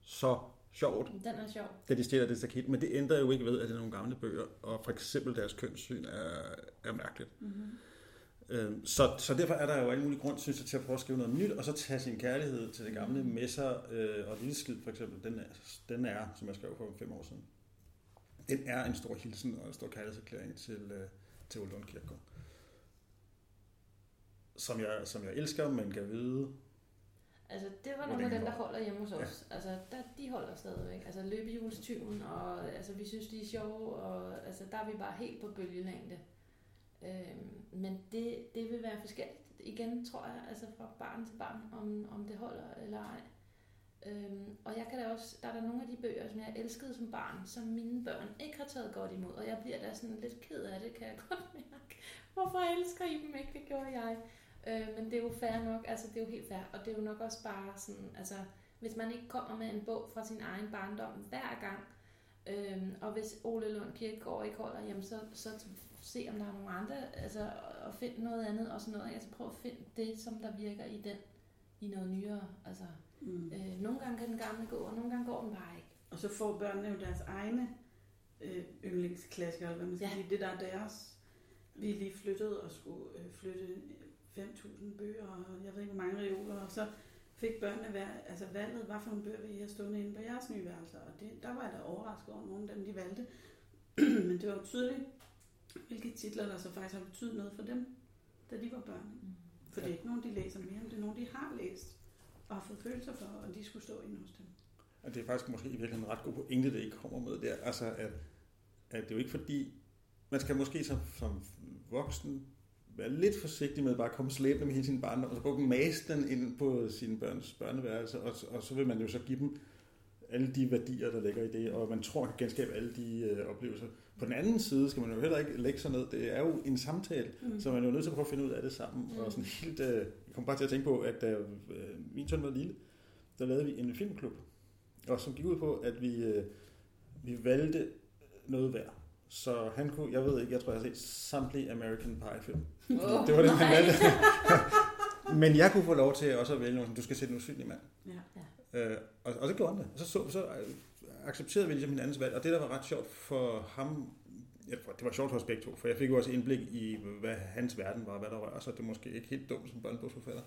S3: så sjovt,
S2: Den er sjov.
S3: da de stjæler det stakit, men det ændrer jo ikke ved, at det er nogle gamle bøger, og for eksempel deres kønssyn er, er mærkeligt.
S1: Mm-hmm.
S3: Øhm, Så, så derfor er der jo alle mulige grund, synes jeg, til at prøve at skrive noget nyt, og så tage sin kærlighed til det gamle med sig, øh, og Lille Skid for eksempel, den er, den er, som jeg skrev for fem år siden, den er en stor hilsen og en stor kærlighedserklæring til, øh, til Ole Lund Kirkegaard. Som jeg, som jeg elsker, men kan vide,
S2: Altså, det var nogle af dem, der holder hjemme hos os. Ja. Altså, der, de holder stadigvæk. Altså, løbehjulstyven, og altså, vi synes, de er sjove, og altså, der er vi bare helt på bølgelængde. Øh, men det, det vil være forskelligt. Igen, tror jeg, altså fra barn til barn, om, om det holder eller ej. Øhm, og jeg kan da også, der er der nogle af de bøger, som jeg elskede som barn, som mine børn ikke har taget godt imod, og jeg bliver da sådan lidt ked af det, kan jeg <laughs> godt mærke. Hvorfor elsker I dem ikke? Det gjorde jeg. Øh, men det er jo fair nok, altså det er jo helt fair, og det er jo nok også bare sådan, altså hvis man ikke kommer med en bog fra sin egen barndom hver gang, øhm, og hvis Ole Lund Kirkegaard ikke holder, jamen så, så se om der er nogle andre, altså og find noget andet og sådan noget, altså prøv at finde det, som der virker i den, i noget nyere, altså
S1: Mm.
S2: øh, nogle gange kan den gamle gå, og nogle gange går den bare ikke.
S1: Og så får børnene jo deres egne øh, yndlingsklassikere, eller hvad man skal
S2: Ja.
S1: sige. Det der er deres. Vi er lige flyttet og skulle øh, flytte 5.000 bøger, og jeg ved ikke, hvor mange reoler, og så fik børnene hver, altså valget, hvad for nogle bøger vil I have stående inde på jeres nye værelser, og det, der var jeg da overrasket over nogle af dem, de valgte. <clears throat> Men det var jo tydeligt, hvilke titler, der så faktisk har betydet noget for dem, da de var børn. For det er ikke nogen, de læser mere, men det er nogen, de har læst og har fået følelser for, og de skulle stå inde hos dem.
S3: Og det er faktisk måske i virkeligheden en ret god pointe, det ikke kommer med der. Altså, at, at det er jo ikke fordi, man skal måske som, som voksen være lidt forsigtig med bare at komme slæbende med hele sin barndom, og så gå mase den ind på sine børns børneværelse, og, og så vil man jo så give dem alle de værdier, der ligger i det, og man tror, man kan genskabe alle de øh, oplevelser. På den anden side skal man jo heller ikke lægge sig ned. Det er jo en samtale,
S1: Mm.
S3: så man er jo nødt til at prøve at finde ud af det sammen. Mm.
S2: Mm.
S3: Og sådan helt, øh, jeg kom bare til at tænke på, at da øh, min søn var lille, der lavede vi en filmklub, og som gik ud på, at vi, øh, vi valgte noget hver. Så han kunne, jeg ved ikke, jeg tror, jeg har set samtlige American Pie-film.
S2: Åh,
S3: det var det, han valgte. <laughs> Men jeg kunne få se til også at vælge noget, som du skal se den usynlige mand.
S1: Ja.
S3: Øh, og, og så gjorde han det. Og så, så, så øh, accepterede vi ligesom hinandens valg. Og det, der var ret sjovt for ham, ja, det var sjovt for os begge to, for jeg fik jo også indblik i, hvad hans verden var, hvad der rører sig. Det er måske ikke helt dumt som børnebogsforfatter.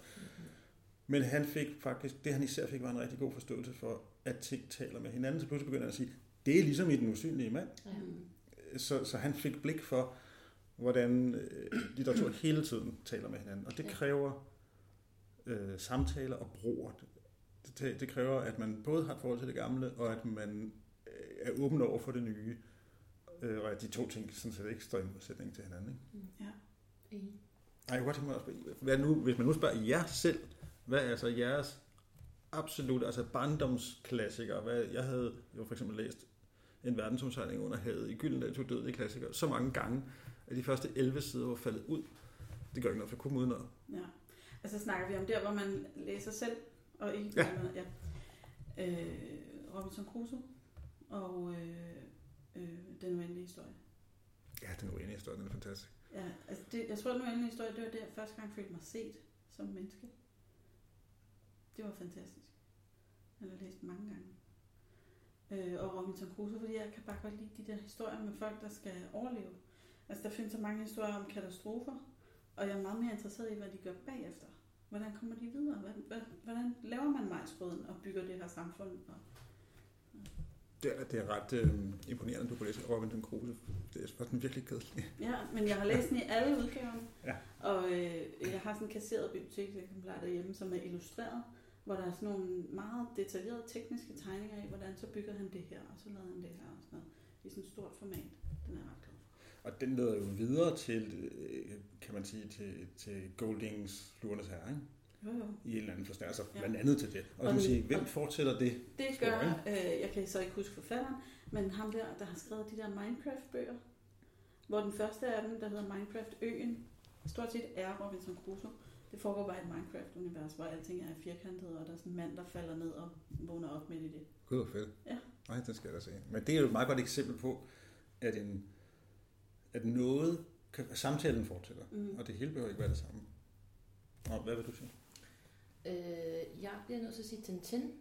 S3: Men han fik faktisk, det han især fik, var en rigtig god forståelse for, at ting taler med hinanden. Så pludselig begynder han at sige, det er ligesom i den usynlige mand.
S1: Mm.
S3: Så, så han fik blik for, hvordan øh, litteratur hele tiden taler med hinanden. Og det kræver øh, samtaler og broer. Det, det, kræver, at man både har et forhold til det gamle, og at man øh, er åben over for det nye. Øh, og at de to ting sådan set ikke står i modsætning til hinanden. Ikke?
S1: Ja.
S2: Enig.
S3: Jeg kunne godt tænke mig at spørge, hvad nu, hvis man nu spørger jer selv, hvad er så jeres absolut, altså barndomsklassiker? Hvad, jeg havde jo for eksempel læst En verdensomsejling under havet i Gyldendal tog død i klassikere så mange gange, at de første 11 sider var faldet ud. Det gør ikke noget, for jeg kunne uden noget.
S1: Ja. Altså snakker vi om der, hvor man læser selv, og ikke
S3: Ja.
S1: ja. ja. Øh, Robinson Crusoe og øh, øh, Den uendelige historie.
S3: Ja, den uenige historie, den er fantastisk.
S1: Ja, altså det jeg tror, at nu endelig historie, det var der første gang, jeg følte mig set som menneske. Det var fantastisk. Jeg har læst mange gange. Øh, og Robinson Crusoe, fordi jeg kan bare godt lide de der historier med folk, der skal overleve. Altså, der findes så mange historier om katastrofer, og jeg er meget mere interesseret i, hvad de gør bagefter. Hvordan kommer de videre? Hvordan, hvordan laver man majsbrøden og bygger det her samfund? Og,
S3: det, er, det er ret øh, imponerende, du kunne læse Robinson Crusoe. Det er faktisk virkelig kedeligt.
S1: Ja, men jeg har læst den i alle udgaverne.
S3: Ja.
S1: Og øh, jeg har sådan en kasseret bibliotekseksemplar derhjemme, som er illustreret, hvor der er sådan nogle meget detaljerede tekniske tegninger i, hvordan så bygger han det her, og så lavede han det her og sådan noget. I sådan et stort format. Den er ret.
S3: Og den leder jo videre til, øh, kan man sige, til, til Goldings Fluernes Herre, ikke?
S1: Jo, jo.
S3: i en eller anden forstand, altså
S1: Ja.
S3: blandt andet til det. Og,
S1: Og
S3: og
S1: den-
S3: sige, hvem fortsætter det?
S1: Det gør,
S3: jeg.
S1: øh, jeg kan så ikke huske forfatteren, men ham der, der har skrevet de der Minecraft-bøger, hvor den første af dem, der hedder Minecraft-øen, stort set er Robinson Crusoe. Det foregår bare i et Minecraft-univers, hvor alting er firkantet, og der er sådan en mand, der falder ned og vågner op midt i det.
S3: Gud, hvor fedt.
S1: Ja.
S3: Nej, det skal jeg da se. Men det er jo et meget godt eksempel på, at, en, at noget, kan, samtalen fortsætter,
S1: Mm.
S3: og det hele behøver ikke være det samme. Og hvad vil du sige?
S2: Øh, jeg bliver nødt til at sige Tintin.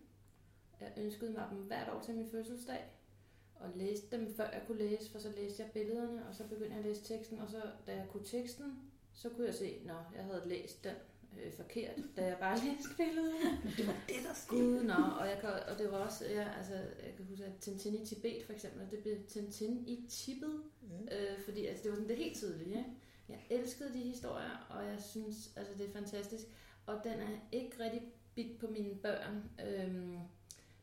S2: Jeg ønskede mig dem hvert år til min fødselsdag. Og læste dem, før jeg kunne læse, for så læste jeg billederne, og så begyndte jeg at læse teksten, og så, da jeg kunne teksten, så kunne jeg se, at jeg havde læst den øh, forkert, da jeg bare læste billederne.
S1: Det var det, der skete.
S2: Gud, nå, og, jeg kan, og det var også, ja, altså, jeg kan huske, at Tintin i Tibet for eksempel, det blev Tintin i Tibet, øh, fordi altså, det var sådan det helt tydelige. Ikke? Jeg elskede de historier, og jeg synes, altså det er fantastisk. Og den er ikke rigtig bit på mine børn. Øhm,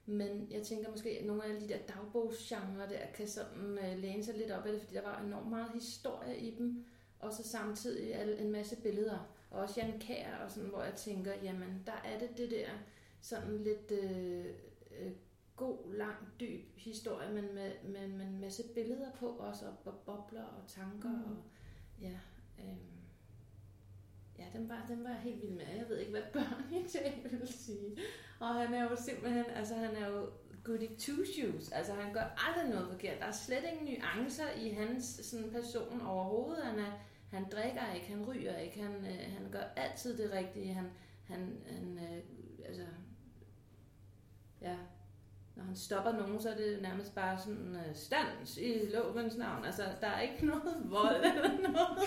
S2: men jeg tænker måske, at nogle af de der dagbogsgenre der kan sådan øh, læne sig lidt op af det, fordi der var enormt meget historie i dem, og så samtidig en masse billeder. Og også Jan Kær, og sådan, hvor jeg tænker, jamen der er det det der sådan lidt øh, øh, god, lang, dyb historie, men med, med, med en masse billeder på også, og, bobler og tanker.
S1: Mm.
S2: Og, ja, øhm, ja den, var, den var jeg helt vild med. Jeg ved ikke, hvad børn i dag vil sige. Og han er jo simpelthen, altså han er jo goody two shoes. Altså han gør aldrig noget forkert. Der er slet ingen nuancer i hans sådan, person overhovedet. Han, er, han drikker ikke, han ryger ikke, han, øh, han gør altid det rigtige. Han, han, han øh, altså, ja, når han stopper nogen, så er det nærmest bare sådan uh, stands i lovens navn. Altså, der er ikke noget vold eller noget.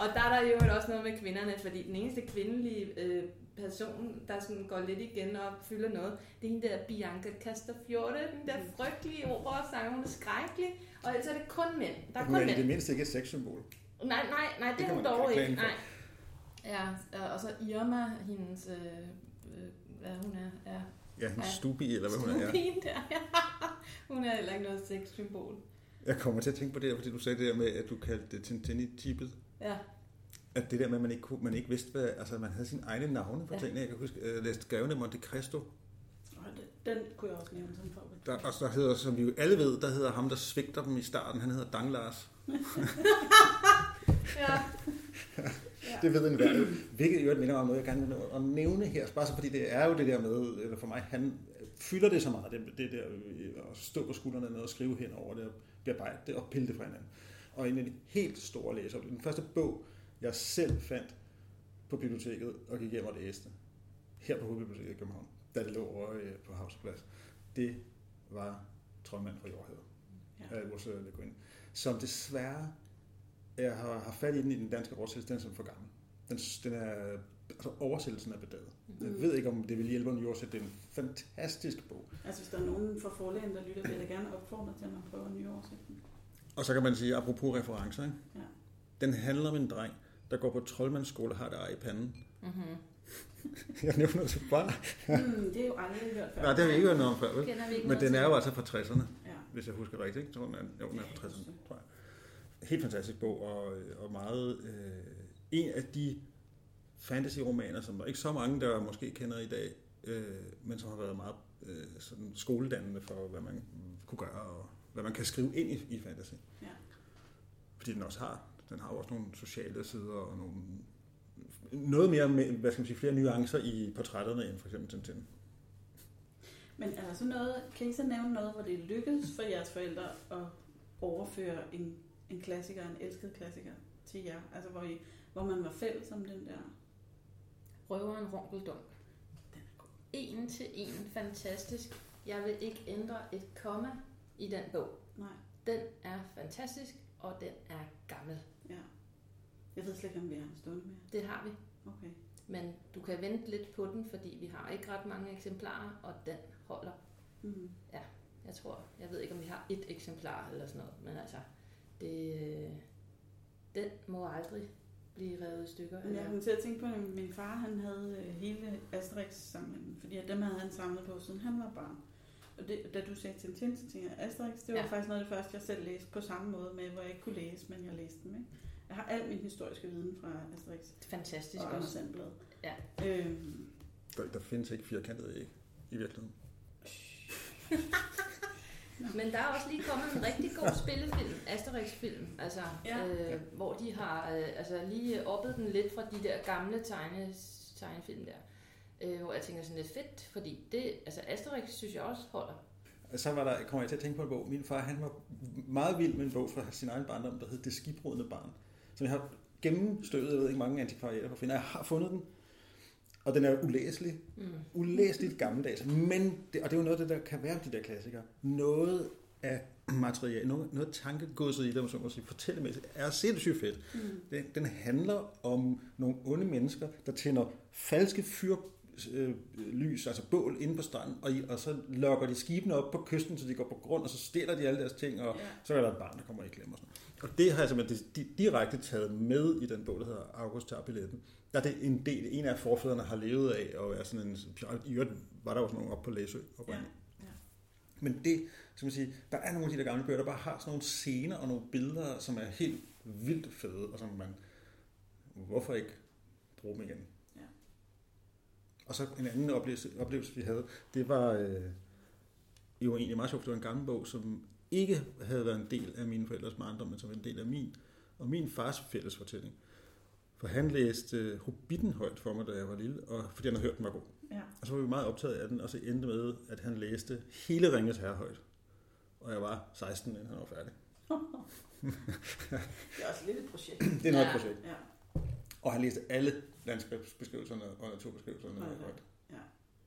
S2: og der er der jo også noget med kvinderne, fordi den eneste kvindelige øh, person, der sådan går lidt igen og fylder noget, det er hende der Bianca Castafiore, den der frygtelige operasanger, hun er skrækkelig. Og ellers er det kun mænd. Der er kun
S3: er i det
S2: mænd.
S3: mindste ikke et sexsymbol.
S2: Nej, nej, nej, det,
S3: Det
S2: er hun dog
S3: ikke
S2: Nej. Ja, og- så Irma, hendes, øh, øh, hvad hun er, er
S3: Ja, en
S2: Ja.
S3: stubi, eller hvad hun er. Ja.
S2: Stupin der, <laughs> ja. Hun er heller ikke noget sexsymbol.
S3: Jeg kommer til at tænke på det her, fordi du sagde det der med, at du kaldte det Tintin i Tibet.
S2: Ja.
S3: At det der med, at man ikke, kunne, man ikke vidste, hvad, altså man havde sine egne navne på
S2: Ja.
S3: ja. tingene. Jeg kan huske, jeg læste Grevene Monte Cristo.
S1: Den kunne jeg også nævne som favorit.
S3: Der, og så hedder, som vi jo alle ved, der hedder ham, der svigter dem i starten, han hedder Dang Lars. <laughs>
S2: ja. <laughs>
S3: Det ved en hver. Hvilket jo minder mig om noget, jeg gerne vil at nævne her. Bare så fordi det er jo det der med, eller for mig, han fylder det så meget, det, det der øh, at stå på skuldrene ned og skrive hen over det, og bearbejde det og pille det fra hinanden. Og en af de helt store læsere, den første bog, jeg selv fandt på biblioteket og gik hjem og læste, her på Hovedbiblioteket i København, da det lå over øh, på Havsplads, det var Troldmand fra Jordhavet
S1: Ja.
S3: af Ursula Le Guin, som desværre jeg har, har fat i den i den danske oversættelse, den er som for gammel. Den, den er, altså oversættelsen er bedaget. Jeg
S1: Mm.
S3: ved ikke, om det vil hjælpe en oversætte. Det er en fantastisk bog.
S1: Altså, hvis der er nogen fra forlægen, der lytter, vil jeg gerne opfordre til, at man prøver en ny oversætning.
S3: Og så kan man sige, apropos referencer, ikke?
S1: Ja.
S3: den handler om en dreng, der går på troldmandsskole og har det ej i panden.
S2: Mm-hmm. <laughs>
S3: Jeg nævner det bare.
S1: Hmm, det er jo aldrig hørt før.
S3: Nej, det har vi ikke hørt noget om før, vel? Men den er jo altså fra 60'erne,
S1: Ja.
S3: hvis jeg husker rigtigt. Ikke? Jeg tror, den er, jo, den er fra 60'erne, tror jeg. Helt fantastisk bog, og, og meget... Øh, en af de fantasy-romaner, som der ikke så mange, der måske kender i dag, øh, men som har været meget øh, sådan skoledannende for, hvad man kunne gøre, og hvad man kan skrive ind i, i fantasy.
S1: Ja.
S3: Fordi den også har, den har også nogle sociale sider og nogle noget mere, hvad skal man sige, flere nuancer i portrætterne end for eksempel Tintin.
S1: Men er der så noget, kan I så nævne noget, hvor det lykkedes for jeres forældre at overføre en, en klassiker, en elsket klassiker, til jer? Altså, hvor, I, hvor man var fælles om den der...
S2: Røveren Runkeldunk.
S1: Den er god.
S2: En til en fantastisk. Jeg vil ikke ændre et komma i den bog.
S1: Nej,
S2: Den er fantastisk, og den er gammel.
S1: ja. Jeg ved slet ikke, om vi har en stund mere.
S2: Det har vi.
S1: Okay.
S2: Men du kan vente lidt på den, fordi vi har ikke ret mange eksemplarer, og den holder.
S1: Mm.
S2: Jeg tror, jeg ved ikke, om vi har et eksemplar eller sådan noget, men altså, det, den må aldrig blive revet i stykker.
S1: Men jeg kom til at tænke på, at min far han havde øh, hele Asterix-samlingen, fordi at dem havde han samlet på, siden han var barn. Og det, da du sagde Tintin, så tænkte jeg, Asterix, det var
S2: Ja.
S1: faktisk noget af det første, jeg selv læste på samme måde med, hvor jeg ikke kunne læse, men jeg læste dem. Ikke? Jeg har al min historiske viden fra Asterix
S2: Fantastisk
S1: og
S2: også.
S1: Sandblad.
S2: Ja.
S1: Øhm,
S3: Der, der findes ikke firkantede æg i virkeligheden. <laughs>
S2: Men der er også lige kommet en rigtig god spillefilm, Asterix-film, altså,
S1: Ja.
S2: øh, hvor de har øh, altså, lige oppet den lidt fra de der gamle tegne, tegnefilm der. Øh, hvor jeg tænker sådan lidt fedt, fordi det, altså Asterix synes jeg også holder.
S3: Så var der, kommer jeg til at tænke på en bog. Min far han var meget vild med en bog fra sin egen barndom, der hed Det skibbrudne barn. Som jeg har gennemstøvet, jeg ved ikke mange antikvariater for at finde. Jeg har fundet den, og den er ulæselig.
S2: Mm.
S3: Ulæseligt gammeldags. Men, det, og det er jo noget det, der kan være de der klassikere. Noget af materiale, noget, noget tankegodset i dem, som man sige, fortællemæssigt, er sindssygt fedt.
S1: mm.
S3: Den, den handler om nogle onde mennesker, der tænder falske fyr, øh, lys, altså bål inde på stranden, og, og så lokker de skibene op på kysten, så de går på grund, og så stjæler de alle deres ting, og
S1: Ja.
S3: så er der et barn, der kommer i klemme og sådan. Og det har jeg simpelthen di- direkte taget med i den bog, der hedder August tager billetten. Der er det en del, en af forfædrene har levet af at være sådan en, og i øvrigt var der også nogle op på Læsø oprindeligt.
S1: Ja, ja.
S3: Men det, som man siger, der er nogle af de der gamle bøger, der bare har sådan nogle scener og nogle billeder, som er helt vildt fede, og som man, hvorfor ikke bruge dem igen?
S1: Ja.
S3: Og så en anden oplevelse, oplevelse vi havde, det var øh, jo egentlig meget sjovt, det var en gammel bog, som ikke havde været en del af mine forældres barndom, men som var en del af min, og min fars fælles fortælling. For han læste øh, Hobbiten højt for mig, da jeg var lille, og fordi han havde hørt, den var god.
S1: Ja.
S3: Og så var vi meget optaget af den, og så endte med, at han læste hele Ringes Herre højt. Og jeg var 16, inden han var færdig. <laughs>
S1: Det er også lidt et projekt.
S3: Det er noget
S2: Ja.
S3: projekt.
S1: Ja.
S3: Og han læste alle landskabsbeskrivelserne og naturbeskrivelserne
S1: da.
S3: højt.
S1: Ja.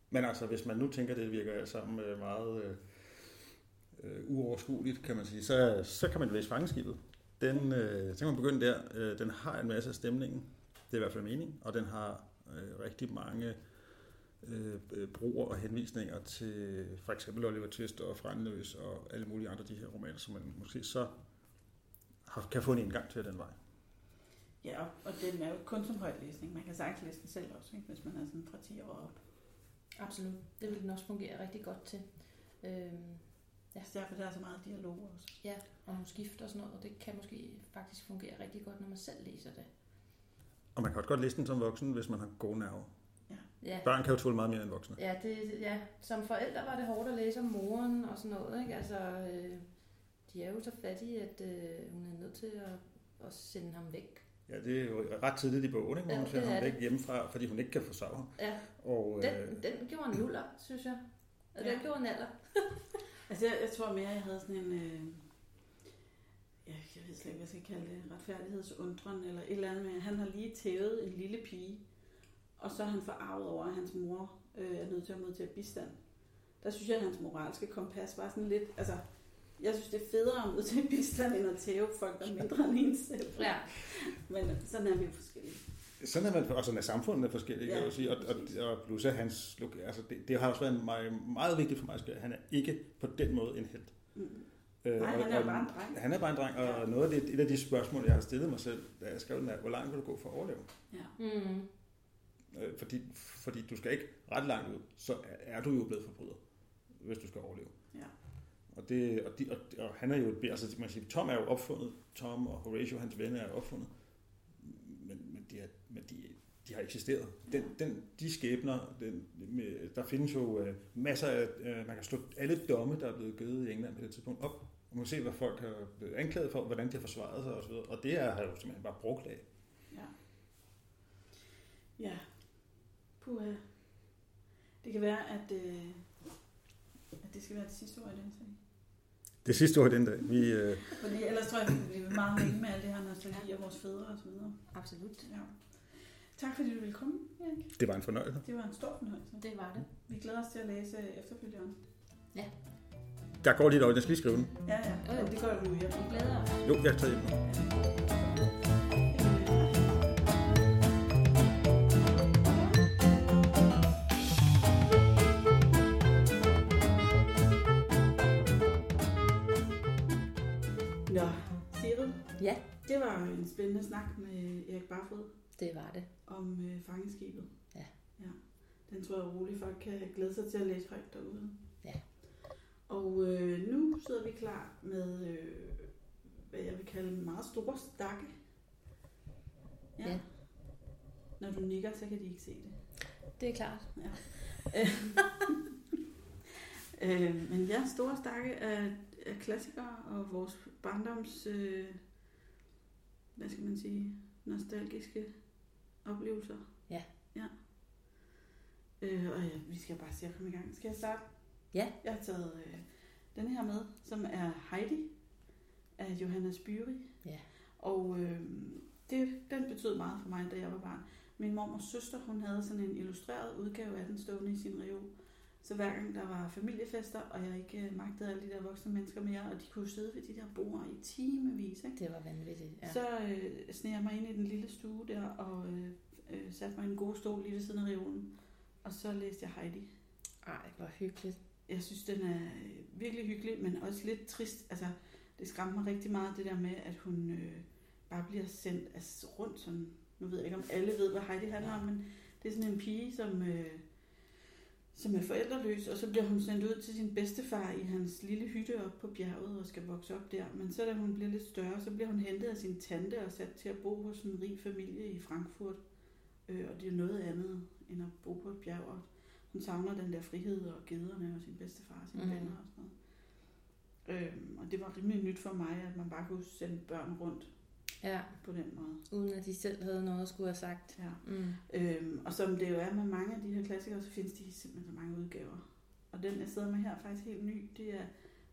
S3: Men altså, hvis man nu tænker, det virker alt sammen øh, meget øh, uoverskueligt, kan man sige, så, så kan man læse Fangeskibet. Den, øh, så kan man begynde der. Øh, den har en masse af stemningen. Det er i hvert fald mening. Og den har øh, rigtig mange øh, øh, broer og henvisninger til for eksempel Oliver Twist og Frandløs og alle mulige andre de her romaner, som man måske så har, kan få en indgang til den vej.
S1: Ja, og den er jo kun som højtlæsning. Man kan sagtens læse den selv også, ikke? hvis man er sådan fra 10 år op.
S2: Absolut. Det vil den også fungere rigtig godt til. Øhm,
S1: Ja. Så derfor der er så meget dialog også.
S2: ja, og nogle skift og sådan noget, og det kan måske faktisk fungere rigtig godt, når man selv læser det.
S3: Og man kan også godt læse den som voksen, hvis man har gode nerver.
S2: Ja,
S3: Børn kan jo tåle meget mere end voksne.
S2: ja, det, ja. som forældre var det hårdt at læse om moren og sådan noget. Ikke? Altså, øh, de er jo så fattige, at øh, hun er nødt til at, at sende ham væk.
S3: Ja, det er jo ret tidligt i bogen, ikke? hvor
S2: Ja,
S3: hun sender
S2: det er
S3: ham
S2: det.
S3: væk hjemmefra, fordi hun ikke kan forsørge ham.
S2: Ja,
S3: Og, øh,
S2: den, den gjorde en nuller, synes jeg. Og den
S1: Ja.
S2: gjorde en alder. <laughs>
S1: Altså, jeg, jeg tror mere, jeg havde sådan en... Øh, ja, jeg ved slet ikke, hvad jeg skal kalde det. Retfærdighedsundren eller et eller andet med. Han har lige tævet en lille pige, og så er han forarvet over, at hans mor øh, er nødt til at modtage bistand. Der synes jeg, at hans moralske kompas var sådan lidt... Altså, jeg synes, det er federe at modtage bistand, end at tæve folk, der er mindre end en selv.
S2: Ja.
S1: Men sådan er vi jo forskellige.
S3: Sådan er man, og sådan er samfundet forskellige, ja, kan jeg jo sige. Og, og, og plus at hans, altså det, det har også været meget, meget vigtigt for mig, at han er ikke på den måde en held.
S1: Mm.
S3: Øh,
S1: Nej,
S3: og-
S1: han er jo
S3: og-
S1: bare en dreng.
S3: Han er bare en dreng, og
S1: Ja.
S3: noget af det, et af de spørgsmål, jeg har stillet mig selv, da jeg skrev den er, hvor langt vil du gå for at overleve?
S1: Ja.
S2: Mm.
S3: Øh, fordi, fordi du skal ikke ret langt ud, så er du jo blevet forbryder, hvis du skal overleve.
S1: Ja.
S3: Og, det, og, de, og, og han er jo et altså man siger, Tom er jo opfundet, Tom og Horatio, hans venner, er opfundet, men, men, de, er, men de, de har eksisteret. Den, den, de skæbner, den, med, der findes jo øh, masser af, øh, man kan slå alle domme, der er blevet givet i England på det tidspunkt op, og man kan se, hvad folk har blevet anklaget for, hvordan de har forsvaret sig osv., og det er har jo simpelthen bare brugt af.
S1: Ja. Ja. Puha. Det kan være, at, øh, at det skal være det sidste ord i den sag.
S3: Det sidste ord den dag. Vi, øh,
S1: Fordi ellers tror jeg, vi bliver meget hænge med alt det her nostalgi og vores fædre og så videre.
S2: Absolut.
S1: Ja. Tak fordi du ville komme, Erik.
S3: det var en fornøjelse.
S1: Det var en stor fornøjelse.
S2: Det var det.
S1: Vi glæder os til at læse efterfølgende.
S3: Der går lidt over, jeg skal lige skrive den.
S1: Ja, ja.
S2: Jo.
S1: Det gør du jo.
S2: Vi glæder os.
S3: Jo, jeg tager hjem.
S1: Nå, det var en spændende snak med Erik Barfod
S2: det var det.
S1: om øh, fangeskibet.
S2: Ja.
S1: ja. Den tror jeg roligt folk kan glæde sig til at læse højt derude.
S2: Ja.
S1: Og øh, nu sidder vi klar med, øh, hvad jeg vil kalde meget store stakke.
S2: Ja.
S1: Når du nikker, så kan de ikke se det.
S2: Det er klart. <laughs>
S1: øh, men ja, store stakke af, af klassikere og vores barndoms, øh, hvad skal man sige, nostalgiske oplevelser.
S2: Ja.
S1: Ja. Øh, og ja, vi skal bare se at komme i gang. Skal jeg starte?
S2: Ja.
S1: Jeg har taget øh, den her med, som er Heidi af Johannes Byri.
S2: Ja.
S1: Og øh, det, den betød meget for mig, da jeg var barn. Min mormors søster, hun havde sådan en illustreret udgave af den stående i sin reol. Så hver gang der var familiefester, og jeg ikke øh, magtede alle de der voksne mennesker mere, og de kunne sidde ved de der bord i timevis, ikke?
S2: Det var vanvittigt. Ja.
S1: så øh, sneg jeg mig ind i den lille stue der, og øh, øh, satte mig i en god stol lige ved siden af reolen. Og så læste jeg Heidi.
S2: Ej, hvor hyggeligt.
S1: Jeg synes, den er øh, virkelig hyggelig, men også lidt trist. Altså, det skræmte mig rigtig meget, det der med, at hun øh, bare bliver sendt altså, rundt sådan. Nu ved jeg ikke, om alle ved, hvad Heidi handler om, men det er sådan en pige, som, øh, som er forældreløs, og så bliver hun sendt ud til sin bedstefar i hans lille hytte op på bjerget og skal vokse op der. Men så da hun bliver lidt større, så bliver hun hentet af sin tante og sat til at bo hos en rig familie i Frankfurt. Øh, og det er noget andet end at bo på et bjerg. Og hun savner den der frihed og gederne og sin bedstefar og sine mm. venner og sådan noget. Øhm, og det var rimelig nyt for mig, at man bare kunne sende børn rundt
S2: Ja,
S1: på den måde.
S2: uden at de selv havde noget at skulle have sagt.
S1: Ja.
S2: Mm.
S1: Øhm, og som det jo er med mange af de her klassikere, så findes de simpelthen så mange udgaver. Og den, jeg sidder med her, er faktisk helt ny. Det er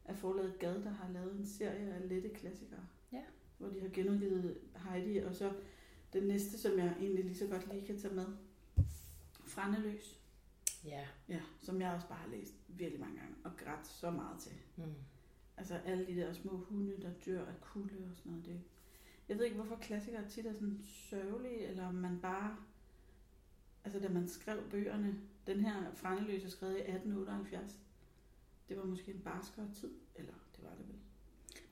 S1: af forlaget Gad, der har lavet en serie af lette klassikere.
S2: Ja.
S1: Hvor de har genudgivet Heidi, og så den næste, som jeg egentlig lige så godt lige kan tage med. Frandeløs.
S2: Ja.
S1: Ja, som jeg også bare har læst virkelig mange gange, og grædt så meget til.
S2: Mm.
S1: Altså alle de der små hunde, der dør af kulde og sådan noget. Det, jeg ved ikke, hvorfor klassikere tit er sådan sørgelige, eller om man bare... Altså da man skrev bøgerne, den her Frandeløs er skrevet i 1878. Det var måske en barskere tid, eller det var det vel.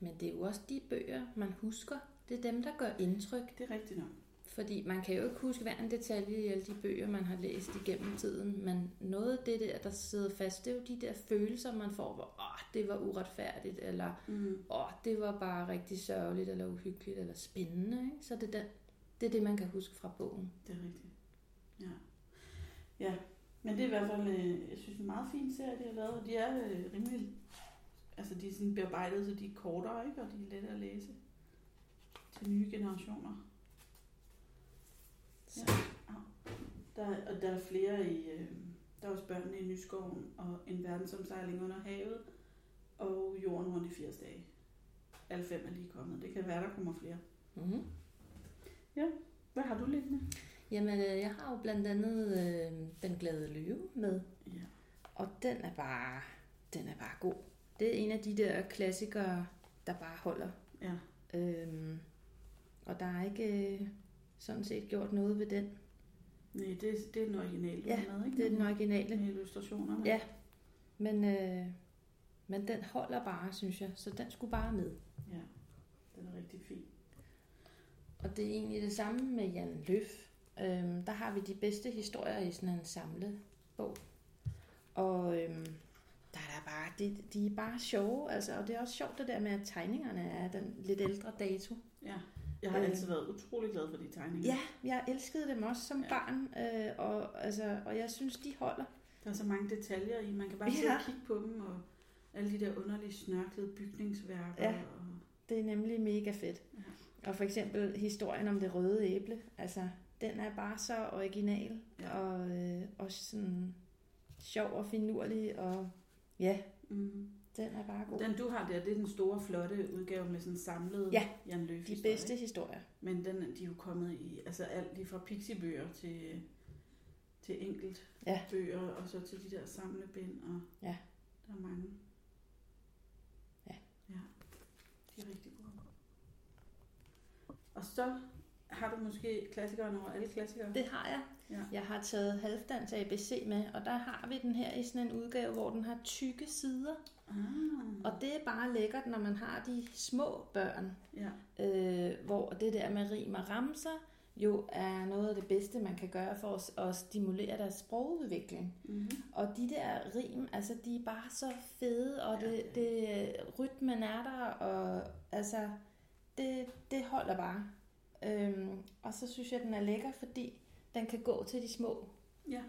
S2: Men det er jo også de bøger, man husker. Det er dem, der gør indtryk.
S1: Det er rigtigt nok.
S2: Fordi man kan jo ikke huske hver en detalje i alle de bøger, man har læst igennem tiden. Men noget af det der, der sidder fast, det er jo de der følelser, man får, hvor åh, det var uretfærdigt, eller
S1: Mm.
S2: åh, det var bare rigtig sørgeligt, eller uhyggeligt, eller spændende. Ikke? Så det er, den, det er det, man kan huske fra bogen.
S1: Det er rigtigt. Ja. Ja, men det er i hvert fald, øh, jeg synes, en meget fin serie, de har lavet. Og de er øh, rimelig, altså de er sådan bearbejdet, så de er kortere, ikke? Og de er lette at læse til nye generationer.
S2: Så.
S1: Ja. Der, og der er flere i, øh, der er også børnene i Nyskoven, og en verdensomsejling under havet, og jorden rundt i 80 dage. Alle fem er lige kommet. Det kan være, der kommer flere.
S2: Mm-hmm.
S1: Hvad har du liggende?
S2: Jamen, øh, jeg har jo blandt andet øh, Den Glade Løve med,
S1: Ja.
S2: og den er bare, den er bare god. Det er en af de der klassikere, der bare holder.
S1: Ja.
S2: Øhm, og der er ikke øh, sådan set gjort noget ved den.
S1: Nej, det, det er den originale, du
S2: Ja,
S1: med, ikke?
S2: Det er den originale.
S1: Med illustrationerne.
S2: Ja, men, øh, men den holder bare, synes jeg. Så den skulle bare med.
S1: ja. Den er rigtig fin.
S2: Og det er egentlig det samme med Jan Løf. Øhm, der har vi de bedste historier i sådan en samlet bog. Og øhm, der er der bare, de, de er bare sjove, altså, og det er også sjovt det der med, at tegningerne er den lidt ældre dato.
S1: Ja. Jeg har
S2: Øh.
S1: altid været utrolig glad for de tegninger.
S2: Ja, jeg elskede dem også som
S1: Ja.
S2: barn, øh, og, altså, og jeg synes, de holder.
S1: Der er så mange detaljer i. Man kan bare sidde
S2: Ja.
S1: og kigge på dem, og alle de der underlige snørklede bygningsværker.
S2: Ja.
S1: Og,
S2: Det er nemlig mega fedt.
S1: Ja.
S2: Og for eksempel historien om det røde æble, altså, den er bare så original,
S1: Ja.
S2: og øh, også sådan sjov og finurlig, og ja,
S1: mm,
S2: Den er bare god.
S1: Den du har der, det er den store, flotte udgave med sådan samlet
S2: Ja,
S1: Jan Løf
S2: De bedste historier.
S1: Men den, de er jo kommet i, altså alt lige fra pixibøger til, til enkelt
S2: Ja.
S1: bøger, og så til de der samlebind, og
S2: Ja.
S1: der er mange.
S2: Ja.
S1: Ja, de er rigtig gode. Og så har du måske klassikeren over alle klassikere.
S2: Det har jeg.
S1: Ja.
S2: Jeg har taget halvdans ABC med, og der har vi den her i sådan en udgave, hvor den har tykke sider.
S1: Ah,
S2: Og det er bare lækkert, når man har de små børn,
S1: ja.
S2: øh, hvor det der med rim og ramser jo er noget af det bedste, man kan gøre for at stimulere deres sprogudvikling.
S1: Mm-hmm.
S2: Og de der rim, altså de er bare så fede, og det, det rytmen er der, og altså det, det holder bare. Øhm, og så synes jeg, den er lækker, fordi den kan gå til de små.
S1: Ja,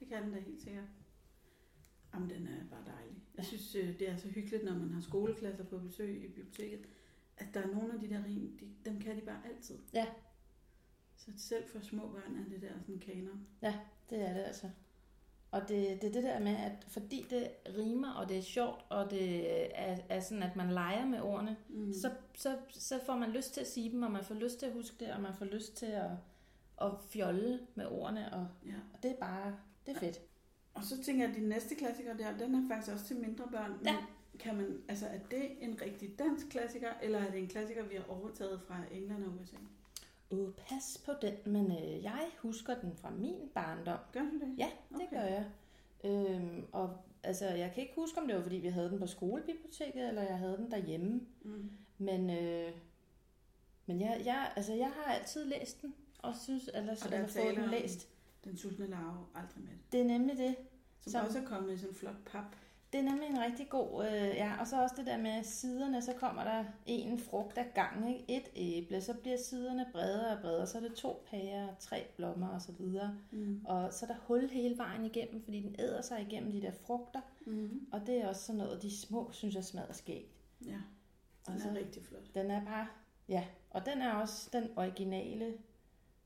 S1: det kan den da helt sikkert. Jamen, den er bare dejlig. Jeg synes, øh, det er så hyggeligt, når man har skoleklasser på besøg i biblioteket, at der er nogle af de der rim, de, dem kan de bare altid.
S2: Ja.
S1: Så selv for små børn er det der sådan kanon.
S2: Det er det altså. Og det, det er det der med, at fordi det rimer, og det er sjovt, og det er, er sådan, at man leger med ordene,
S1: mm.
S2: så, så, så får man lyst til at sige dem, og man får lyst til at huske det, og man får lyst til at, at fjolle med ordene, og,
S1: Ja.
S2: og det er bare, det er fedt.
S1: Og så tænker jeg, at de næste klassiker der, den er faktisk også til mindre børn. Men
S2: Ja.
S1: Kan man, altså, er det en rigtig dansk klassiker, eller er det en klassiker, vi har overtaget fra England og USA?
S2: Åh, pas på den, men øh, jeg husker den fra min barndom.
S1: Gør du det?
S2: Ja, det
S1: Okay.
S2: gør jeg. Øhm, og altså, jeg kan ikke huske, om det var, fordi vi havde den på skolebiblioteket, eller jeg havde den derhjemme.
S1: Mm.
S2: Men, øh, men jeg, jeg, altså, jeg har altid læst den, og synes, eller,
S1: Og
S2: eller
S1: er
S2: fået den læst.
S1: Den sultne larve, aldrig med.
S2: Det er nemlig det.
S1: Som,
S2: Som-
S1: også er kommet i sådan en flot pap.
S2: Det er nemlig en rigtig god, øh, ja, og så også det der med siderne, så kommer der en frugt ad gangen, ikke? Et æble, så bliver siderne bredere og bredere, så er det to pærer, tre blommer og så videre.
S1: Mm.
S2: Og så er der hul hele vejen igennem, fordi den æder sig igennem de der frugter,
S1: Mm.
S2: og det er også sådan noget, de små, synes jeg, smadrer skægt.
S1: Ja, den
S2: Og
S1: er
S2: så-
S1: rigtig flot.
S2: Den er bare, ja, og den er også den originale,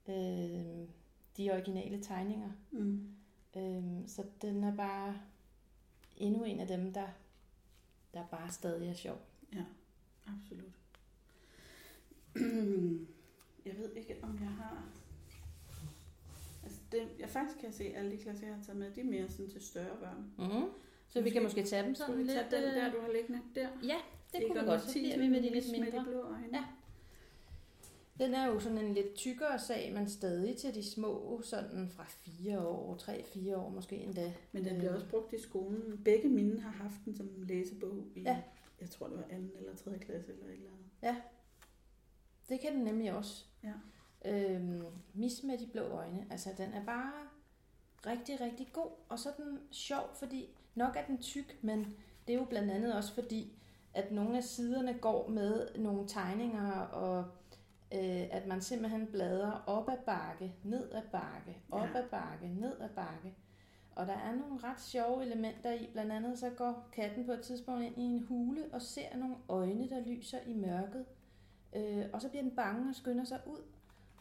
S2: øh, de originale tegninger.
S1: Mm.
S2: Øh, så den er bare endnu en af dem, der, der bare stadig er sjov.
S1: Ja, absolut. <clears throat> jeg ved ikke, om jeg har... Altså, det, jeg faktisk kan se, at alle de klasser, jeg har taget med, de er mere sådan til større børn.
S2: Mm-hmm. Så vi kan måske tage dem sådan lidt...
S1: tage den
S2: øh,
S1: der, du har liggende der?
S2: Ja, det
S1: Egon
S2: kunne vi godt. Så bliver vi med de lidt
S1: Mis med
S2: mindre.
S1: de blå øjne.
S2: Ja. Den er jo sådan en lidt tykkere sag, men stadig til de små, sådan fra fire år, tre-fire år måske endda.
S1: Men den bliver også brugt i skolen. Begge mine har haft den som læsebog i,
S2: Ja.
S1: jeg tror det var anden eller tredje klasse eller et eller andet.
S2: Det kan den nemlig også.
S1: Ja.
S2: Øhm, Mis med de blå øjne, altså den er bare rigtig, rigtig god, og så er den sjov, fordi nok er den tyk, men det er jo blandt andet også fordi, at nogle af siderne går med nogle tegninger, og øh, at man simpelthen bladrer op ad bakke, ned ad bakke, op
S1: Ja.
S2: ad bakke, ned ad bakke. Og der er nogle ret sjove elementer i, blandt andet så går katten på et tidspunkt ind i en hule og ser nogle øjne, der lyser i mørket. Øh, og så bliver den bange og skynder sig ud,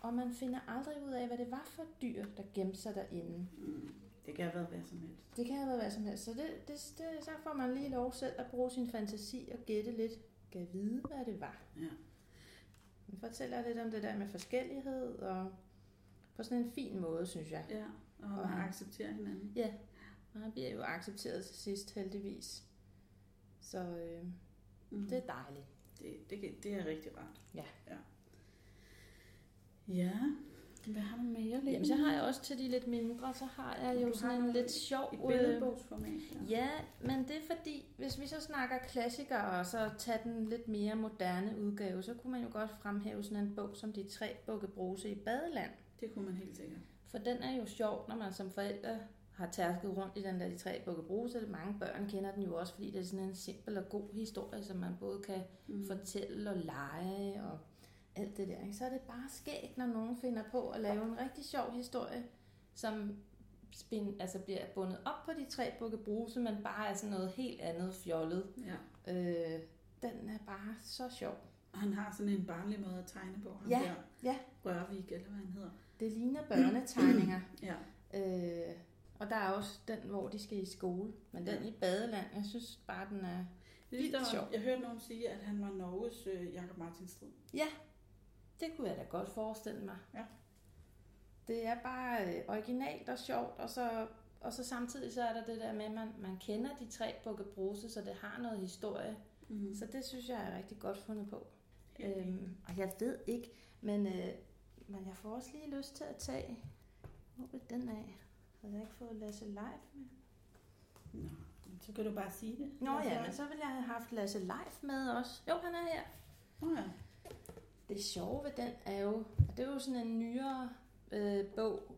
S2: og man finder aldrig ud af, hvad det var for et dyr, der gemte sig derinde.
S1: Mm. Det kan have været hvad som helst.
S2: Det kan have været hvad som helst, så det, det, det, så får man lige lov selv at bruge sin fantasi og gætte lidt. Kan vide, hvad det var.
S1: Ja.
S2: Den fortæller lidt om det der med forskellighed, og på sådan en fin måde, synes jeg.
S1: Ja, og
S2: Og
S1: man accepterer hinanden.
S2: Ja, og han bliver jo accepteret til sidst, heldigvis. Så øh,
S1: Mm.
S2: det er dejligt.
S1: Det, det, det er rigtig rart.
S2: Ja.
S1: Ja. Ja. Hvad har du mere?
S2: Jamen, så har jeg også til de lidt mindre, så har jeg jo sådan en lidt sjov...
S1: I
S2: øh,
S1: billedbogsformat.
S2: Ja, men det er fordi, hvis vi så snakker klassikere, og så tager den lidt mere moderne udgave, så kunne man jo godt fremhæve sådan en bog som De tre bukke bruse i badeland.
S1: Det kunne man helt sikkert.
S2: For den er jo sjov, når man som forældre har tærsket rundt i den der De tre bukke bruse. Mange børn kender den jo også, fordi det er sådan en simpel og god historie, som man både kan
S1: Mm.
S2: fortælle og lege og alt det der. Ikke? Så er det bare skægt, når nogen finder på at lave en rigtig sjov historie, som spin, altså bliver bundet op på de tre bukke bruse, men bare er sådan noget helt andet fjollet.
S1: Ja.
S2: Øh, den er bare så sjov.
S1: Og han har sådan en barnlig måde at tegne på. Ham
S2: Ja,
S1: der.
S2: ja.
S1: Rørvik, eller hvad han hedder.
S2: Det ligner børnetegninger. <clears throat>
S1: Ja.
S2: øh, og der er også den, hvor de skal i skole. Men den i badeland, jeg synes bare, den er...
S1: Vildt
S2: sjov.
S1: Jeg hørte nogen sige, at han var Norges øh, Jakob Martin Strid.
S2: Ja, det kunne jeg da godt forestille mig.
S1: Ja.
S2: Det er bare øh, originalt og sjovt, og så, og så samtidig så er der det der med, at man, man kender de tre Bukke Bruse, så det har noget historie.
S1: Mm.
S2: Så det synes jeg er rigtig godt fundet på.
S1: Enig.
S2: Øhm, og jeg ved ikke, men, øh, men jeg får også lige lyst til at tage... Hvor er den af? Har jeg ikke fået Lasse Leif med?
S1: Nå, så kan du bare sige det.
S2: Nå ja, men så ville jeg have haft Lasse Leif med også. Jo, han er her.
S1: Nå ja.
S2: Det sjove ved den er jo, at det er jo sådan en nyere øh, bog,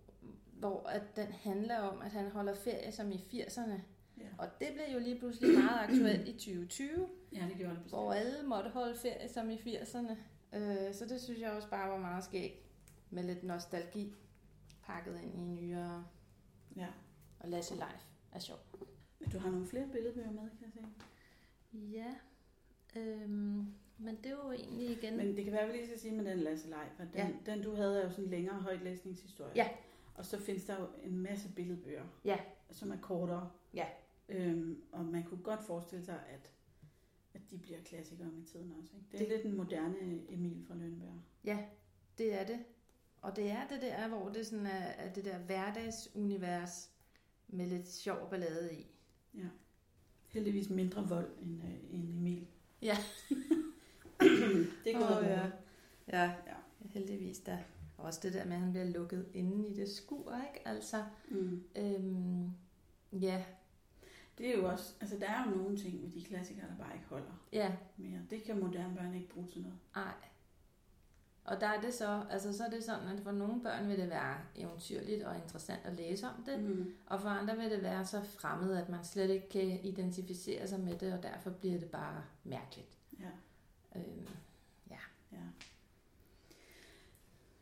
S2: hvor at den handler om, at han holder ferie som i 80'erne.
S1: Ja.
S2: Og det blev jo lige pludselig meget aktuelt i 2020,
S1: ja, det gjorde det bestemt.
S2: hvor alle måtte holde ferie som i 80'erne. Øh, så det synes jeg også bare var meget skægt, med lidt nostalgi pakket ind i nyere.
S1: Ja.
S2: Og Lasse Leif er sjov.
S1: Men du har nogle flere billedbøger med, kan jeg se.
S2: Ja, øhm, men det er jo egentlig igen...
S1: Men det kan være, at vi lige skal sige med den Lasse Leif, den,
S2: Ja.
S1: den du havde er jo sådan en længere højtlæsningshistorie.
S2: Ja.
S1: Og så findes der jo en masse billedbøger,
S2: Ja.
S1: som er kortere.
S2: Ja.
S1: Øhm, og man kunne godt forestille sig, at, at de bliver klassikere med tiden også. Ikke? Det er
S2: Det-
S1: lidt en moderne Emil fra Lønberg.
S2: Ja, det er det. Og det er det der, hvor det sådan er, er det der hverdagsunivers med lidt sjov ballade i.
S1: Ja. Heldigvis mindre vold end, øh, end Emil.
S2: Ja. <laughs>
S1: det går oh,
S2: ja. Ja,
S1: Ja.
S2: heldigvis da. Og også det der med, at han bliver lukket inde i det skur, ikke? Altså,
S1: Mm.
S2: øhm, ja,
S1: Det er jo også, altså der er jo nogle ting ved de klassikere, der bare ikke holder
S2: ja,
S1: mere. Det kan moderne børn ikke bruge til noget.
S2: ej. Og der er det så, altså så er det sådan, at for nogle børn vil det være eventyrligt og interessant at læse om det,
S1: Mm.
S2: og for andre vil det være så fremmed, at man slet ikke kan identificere sig med det, og derfor bliver det bare mærkeligt.
S1: Ja,
S2: Øhm,
S1: ja.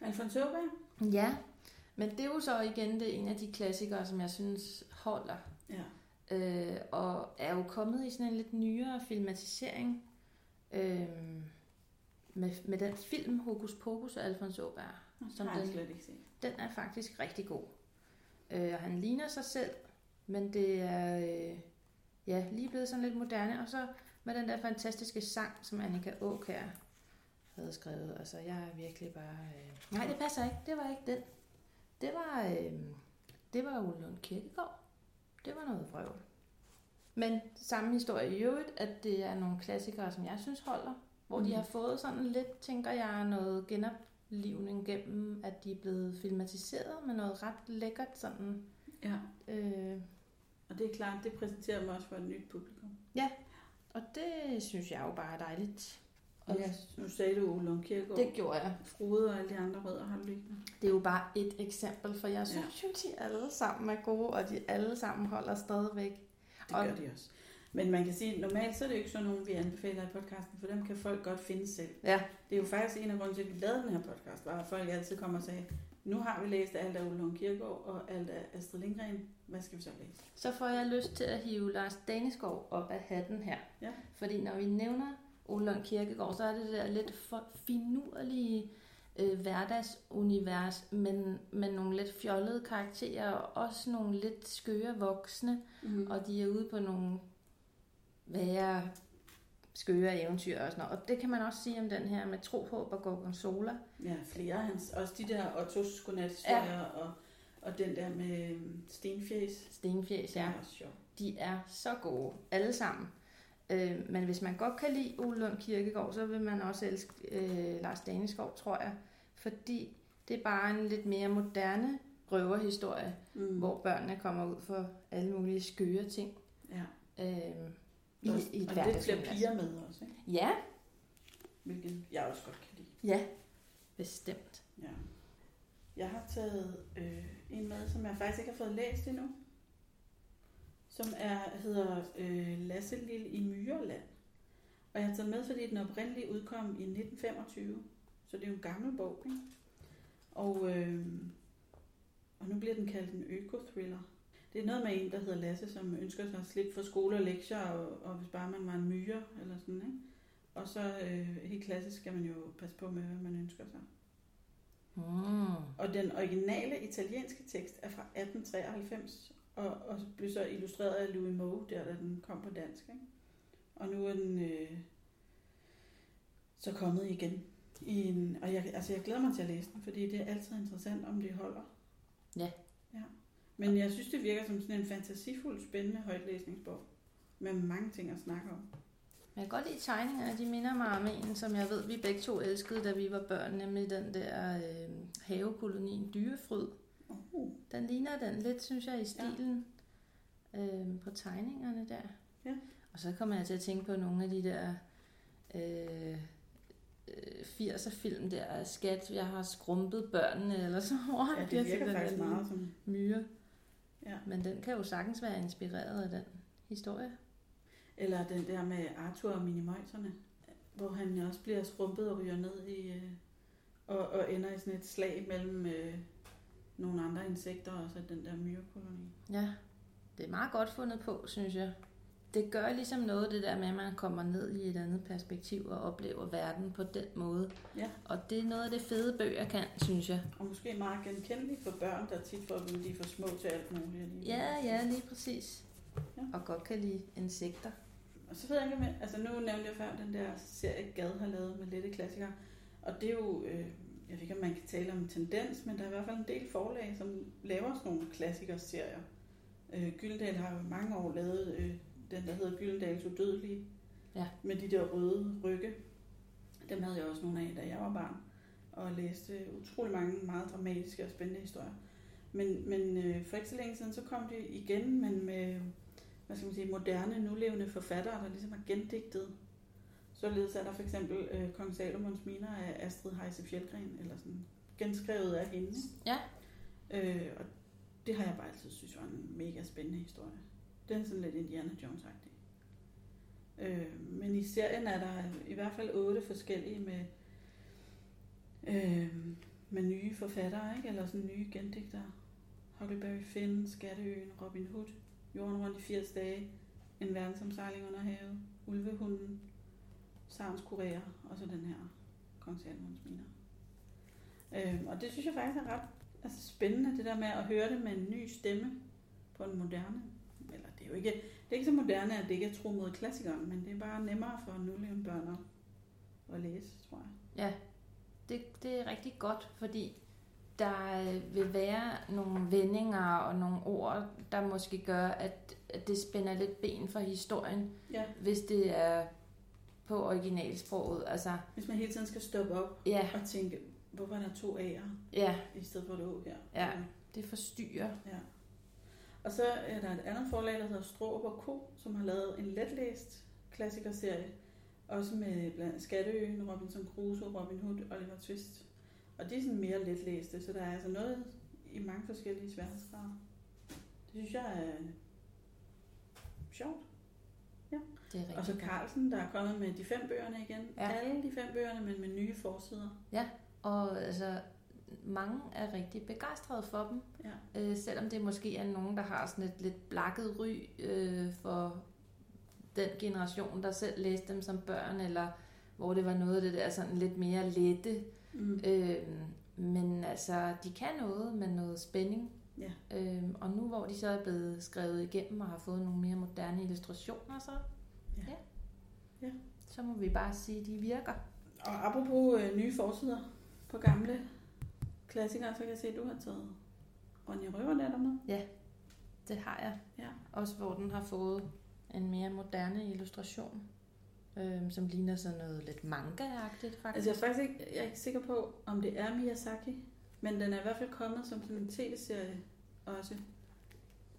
S1: Alfons Åberg?
S2: Ja, men det er jo så igen det en af de klassikere, som jeg synes holder.
S1: Ja.
S2: Øh, og er jo kommet i sådan en lidt nyere filmatisering øh, med, med den film Hokus Pokus af Alfons Åberg.
S1: Som
S2: den-
S1: slet ikke set.
S2: Den er faktisk rigtig god. Øh, og han ligner sig selv, men det er øh, ja, lige blevet sådan lidt moderne. Og så med den der fantastiske sang, som Annika Aukær havde skrevet. Altså, jeg er virkelig bare... Øh... Nej, det passer ikke. Det var ikke den. Det var, øh... det var Ole Lund Kirkegaard. Det var noget vrøvl. Men samme historie i øvrigt, at det er nogle klassikere, som jeg synes holder. Hvor mm. de har fået sådan lidt, tænker jeg, noget genoplivning gennem, at de er blevet filmatiseret med noget ret lækkert sådan...
S1: Ja.
S2: Øh...
S1: Og det er klart, det præsenterer mig også for et nyt publikum.
S2: Og det synes jeg jo bare er dejligt. Og jeg,
S1: nu sagde du Ole Lund Kirkegaard.
S2: det gjorde jeg.
S1: Frode og alle de andre rødder har liggende.
S2: Det er jo bare et eksempel, for jeg synes jo, de alle sammen er gode, og de alle sammen holder stadigvæk.
S1: Det
S2: Og-
S1: gør de også. Men man kan sige, at normalt så er det jo ikke sådan nogen, vi anbefaler i podcasten, for dem kan folk godt finde selv.
S2: Ja,
S1: Det er jo faktisk en af grunden til, at vi lavede den her podcast, var at folk altid kommer og sagde, nu har vi læst alt af Ole Lund Kirkegaard og alt af Astrid Lindgren. Hvad skal vi så læse?
S2: så får jeg lyst til at hive Lars Daneskov op af hatten her.
S1: Ja.
S2: Fordi når vi nævner Ole Lund Kirkegaard, så er det der lidt for finurlige øh, hverdagsunivers, men med nogle lidt fjollede karakterer, og også nogle lidt skøre voksne,
S1: Mm.
S2: og de er ude på nogle værre skøre eventyr og sådan noget. Og det kan man også sige om den her med Tro, Håb og Gorgonzola.
S1: Ja, flere af hans. Også de der Ottos godnathistorier ja. og, og den der med øhm, Stenfjæs.
S2: Stenfjæs, ja.
S1: er.
S2: De er så gode, alle sammen. Øh, men hvis man godt kan lide Ole Lund Kirkegaard, så vil man også elske øh, Lars Daneskov, tror jeg. Fordi det er bare en lidt mere moderne røverhistorie,
S1: mm.
S2: hvor børnene kommer ud for alle mulige skøre ting.
S1: Ja.
S2: Øh, i,
S1: Også-
S2: i et
S1: og lidt flere piger med også, ikke?
S2: Ja,
S1: hvilket jeg også godt kan lide.
S2: ja, bestemt.
S1: Ja. Jeg har taget øh, en med, som jeg faktisk ikke har fået læst endnu, som er, hedder øh, Lasse Lille i Myrland. Og jeg har taget med, fordi den oprindelige udkom i 1925, så det er jo en gammel bog, ikke? Og, øh, og nu bliver den kaldt en øko-thriller. Det er noget med en, der hedder Lasse, som ønsker sig at slippe for skole og lektier, og, og hvis bare man var en myre, eller sådan, ikke? Og så øh, helt klassisk skal man jo passe på med, hvad man ønsker sig.
S2: Mm.
S1: Og den originale italienske tekst er fra 1893, og, og blev så illustreret af Louis Moe, der da den kom på dansk. Ikke? Og nu er den øh, så kommet igen. I en, og jeg, altså jeg glæder mig til at læse den, fordi det er altid interessant, om det holder.
S2: Ja.
S1: Men jeg synes, det virker som sådan en fantasifuld, spændende højtlæsningsbog. Med mange ting at snakke om.
S2: Jeg kan godt lide tegningerne. De minder mig om en, som jeg ved, vi begge to elskede, da vi var børn, nemlig den der øh, havekolonien Dyrefryd.
S1: Uh.
S2: Den ligner den lidt, synes jeg, i stilen ja. øh, på tegningerne der.
S1: Ja.
S2: Og så kommer jeg til at tænke på nogle af de der øh, øh, 80'er film der, skat, jeg har skrumpet børnene, eller så
S1: Ja, det virker faktisk meget som...
S2: Myre.
S1: Ja.
S2: Men den kan jo sagtens være inspireret af den historie.
S1: Eller den der med Arthur og Minimøjserne, hvor han også bliver skrumpet og ryger ned i... Øh, og, og ender i sådan et slag mellem øh, nogle andre insekter og så den der myrekoloni.
S2: Ja, det er meget godt fundet på, synes jeg. Det gør ligesom noget, det der med, at man kommer ned i et andet perspektiv og oplever verden på den måde.
S1: Ja.
S2: Og det er noget af det fede bøger kan, synes jeg.
S1: Og måske meget genkendeligt for børn, der tit får dem, de er for små til alt muligt. alligevel.
S2: Ja, ja, lige præcis.
S1: Ja.
S2: Og godt kan lide insekter.
S1: Og så ved jeg ikke, altså nu nævnte jeg før den der serie Gad har lavet med lette klassikere. Og det er jo, øh, jeg ved ikke, om man kan tale om en tendens, men der er i hvert fald en del forlag, som laver sådan nogle klassikerserier. Øh, Gyldendal har jo mange år lavet øh, den, der hedder Gyldendals Udødelige.
S2: Ja.
S1: Med de der røde rygge. Dem havde jeg også nogle af, da jeg var barn. Og læste utrolig mange meget dramatiske og spændende historier. Men, men øh, for ikke så længe siden, så kom de igen, men med hvad skal man sige, moderne, nulevende forfattere, der ligesom har gendigtet. Således er der for eksempel øh, Kong Salomons miner af Astrid Heise Fjeldgren, eller sådan genskrevet af hende.
S2: Ja.
S1: Øh, og det har jeg bare altid synes var en mega spændende historie. Den er sådan lidt Indiana Jones-agtig. Øh, men i serien er der i hvert fald otte forskellige med, øh, med nye forfattere, ikke? eller sådan nye gendigtere. Huckleberry Finn, Skatteøen, Robin Hood, Jorden rundt i 80 dage, En verdensomsejling under havet, Ulvehunden, Sarens Korea, og så den her Kong Salomons miner. Øh, og det synes jeg faktisk er ret altså, spændende, det der med at høre det med en ny stemme på en moderne. Eller det er jo ikke, det er ikke så moderne, at det ikke er tro mod klassikeren, men det er bare nemmere for nulevende børn at, læse, tror jeg.
S2: Ja, det, det er rigtig godt, fordi der øh, vil være nogle vendinger og nogle ord, der måske gør, at, at det spænder lidt ben for historien,
S1: Ja,
S2: hvis det er på originalsproget. Altså,
S1: hvis man hele tiden skal stoppe op
S2: ja,
S1: og tænke, hvorfor er der to A'er
S2: ja,
S1: i stedet for et Å her?
S2: Ja. det forstyrrer.
S1: ja. Og så er der et andet forlag, der hedder Strå og Ko, som har lavet en letlæst klassikerserie, også med blandt Skatteøen, Robinson Crusoe, Robin Hood, Oliver Twist. Og de er sådan mere letlæste, så der er altså noget i mange forskellige sværhedsgrader. Det synes jeg er sjovt.
S2: Det er
S1: Og så. Carlsen, der er kommet med de fem bøgerne igen.
S2: Ja.
S1: Alle de fem bøgerne, men med nye forsider.
S2: Og altså, mange er rigtig begejstrede for dem,
S1: Ja.
S2: øh, selvom det måske er nogen, der har sådan et lidt blakket ry øh, for den generation, der selv læste dem som børn, eller hvor det var noget af det der sådan lidt mere lette.
S1: Mm.
S2: Øh, men altså, de kan noget med noget spænding.
S1: Ja.
S2: Øh, og nu hvor de så er blevet skrevet igennem og har fået nogle mere moderne illustrationer, så,
S1: Ja.
S2: ja.
S1: Ja.
S2: så må vi bare sige, at de virker.
S1: Og apropos øh, nye forsider på gamle klassikere, så kan jeg se, at du har taget Ronja Røverdatter med.
S2: Det har jeg.
S1: Ja.
S2: Også hvor den har fået en mere moderne illustration, øh, som ligner sådan noget lidt manga-agtigt faktisk.
S1: Altså jeg er faktisk ikke, jeg er ikke sikker på, om det er Miyazaki, men den er i hvert fald kommet som sådan en tv-serie også,